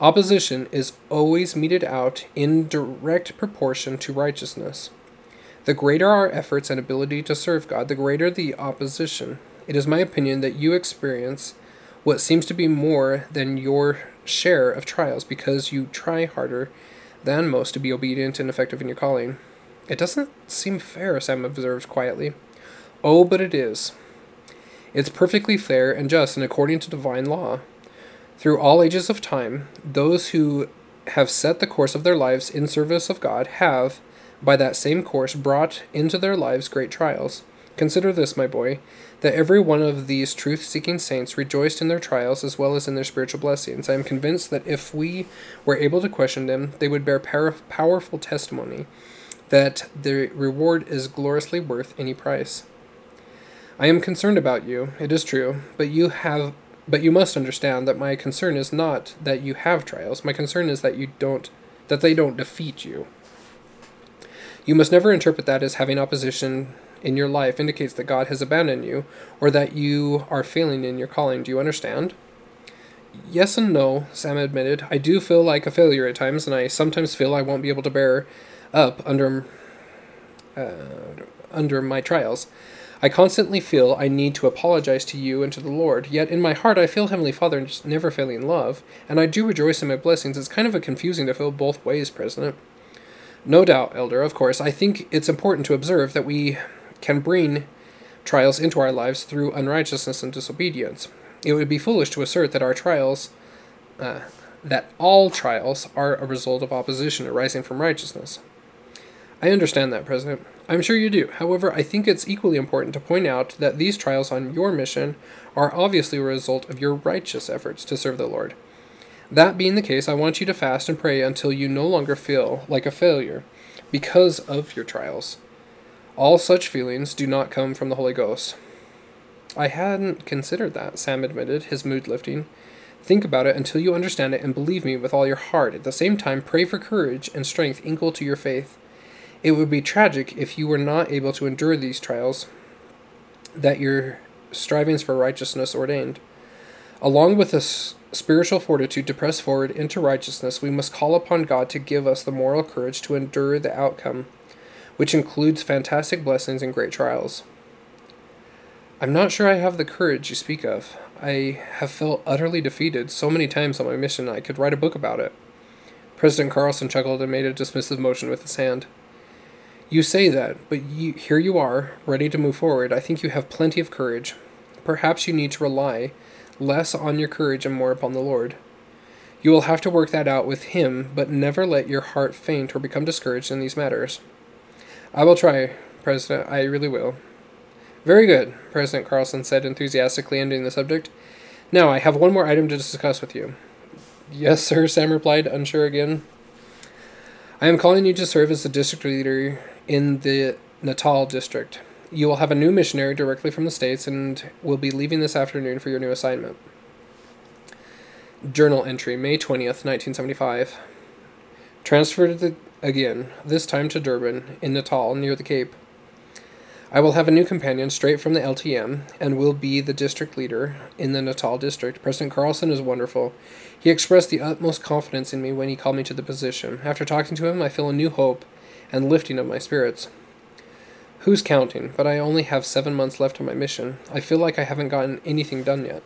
Opposition is always meted out in direct proportion to righteousness. The greater our efforts and ability to serve God, the greater the opposition. It is my opinion that you experience what seems to be more than your share of trials because you try harder than most to be obedient and effective in your calling. It doesn't seem fair, Sam observed quietly. Oh, but it is. It's perfectly fair and just and according to divine law. Through all ages of time, those who have set the course of their lives in service of God have, by that same course, brought into their lives great trials. Consider this, my boy, that every one of these truth seeking saints rejoiced in their trials as well as in their spiritual blessings. I am convinced that if we were able to question them, they would bear power- powerful testimony that the reward is gloriously worth any price. I am concerned about you, it is true, but you have but you must understand that my concern is not that you have trials. My concern is that you don't that they don't defeat you. You must never interpret that as having opposition in your life indicates that God has abandoned you or that you are failing in your calling. Do you understand? Yes and no, Sam admitted. I do feel like a failure at times, and I sometimes feel I won't be able to bear up under uh, under my trials. I constantly feel I need to apologize to you and to the Lord, yet in my heart I feel Heavenly Father never failing in love, and I do rejoice in my blessings. It's kind of a confusing to feel both ways, President. No doubt, Elder, of course. I think it's important to observe that we can bring trials into our lives through unrighteousness and disobedience. It would be foolish to assert that our trials, uh, that all trials, are a result of opposition arising from righteousness. I understand that, President. I'm sure you do. However, I think it's equally important to point out that these trials on your mission are obviously a result of your righteous efforts to serve the Lord. That being the case, I want you to fast and pray until you no longer feel like a failure because of your trials. All such feelings do not come from the Holy Ghost. I hadn't considered that, Sam admitted, his mood lifting. Think about it until you understand it and believe me with all your heart. At the same time, pray for courage and strength equal to your faith. It would be tragic if you were not able to endure these trials that your strivings for righteousness ordained. Along with this spiritual fortitude to press forward into righteousness, we must call upon God to give us the moral courage to endure the outcome which includes fantastic blessings and great trials. I'm not sure I have the courage you speak of. I have felt utterly defeated so many times on my mission I could write a book about it. President Carlson chuckled and made a dismissive motion with his hand. You say that, but you, here you are, ready to move forward. I think you have plenty of courage. Perhaps you need to rely less on your courage and more upon the Lord. You will have to work that out with Him, but never let your heart faint or become discouraged in these matters. I will try, President. I really will. Very good, President Carlson said enthusiastically, ending the subject. Now, I have one more item to discuss with you. Yes, sir, Sam replied, unsure again. I am calling you to serve as the district leader in the Natal district. You will have a new missionary directly from the States and will be leaving this afternoon for your new assignment. Journal entry, May 20th, 1975. Transferred the, again, this time to Durban, in Natal, near the Cape. I will have a new companion straight from the LTM and will be the district leader in the Natal district. President Carlson is wonderful. He expressed the utmost confidence in me when he called me to the position. After talking to him, I feel a new hope and lifting of my spirits. Who's counting? But I only have seven months left on my mission. I feel like I haven't gotten anything done yet.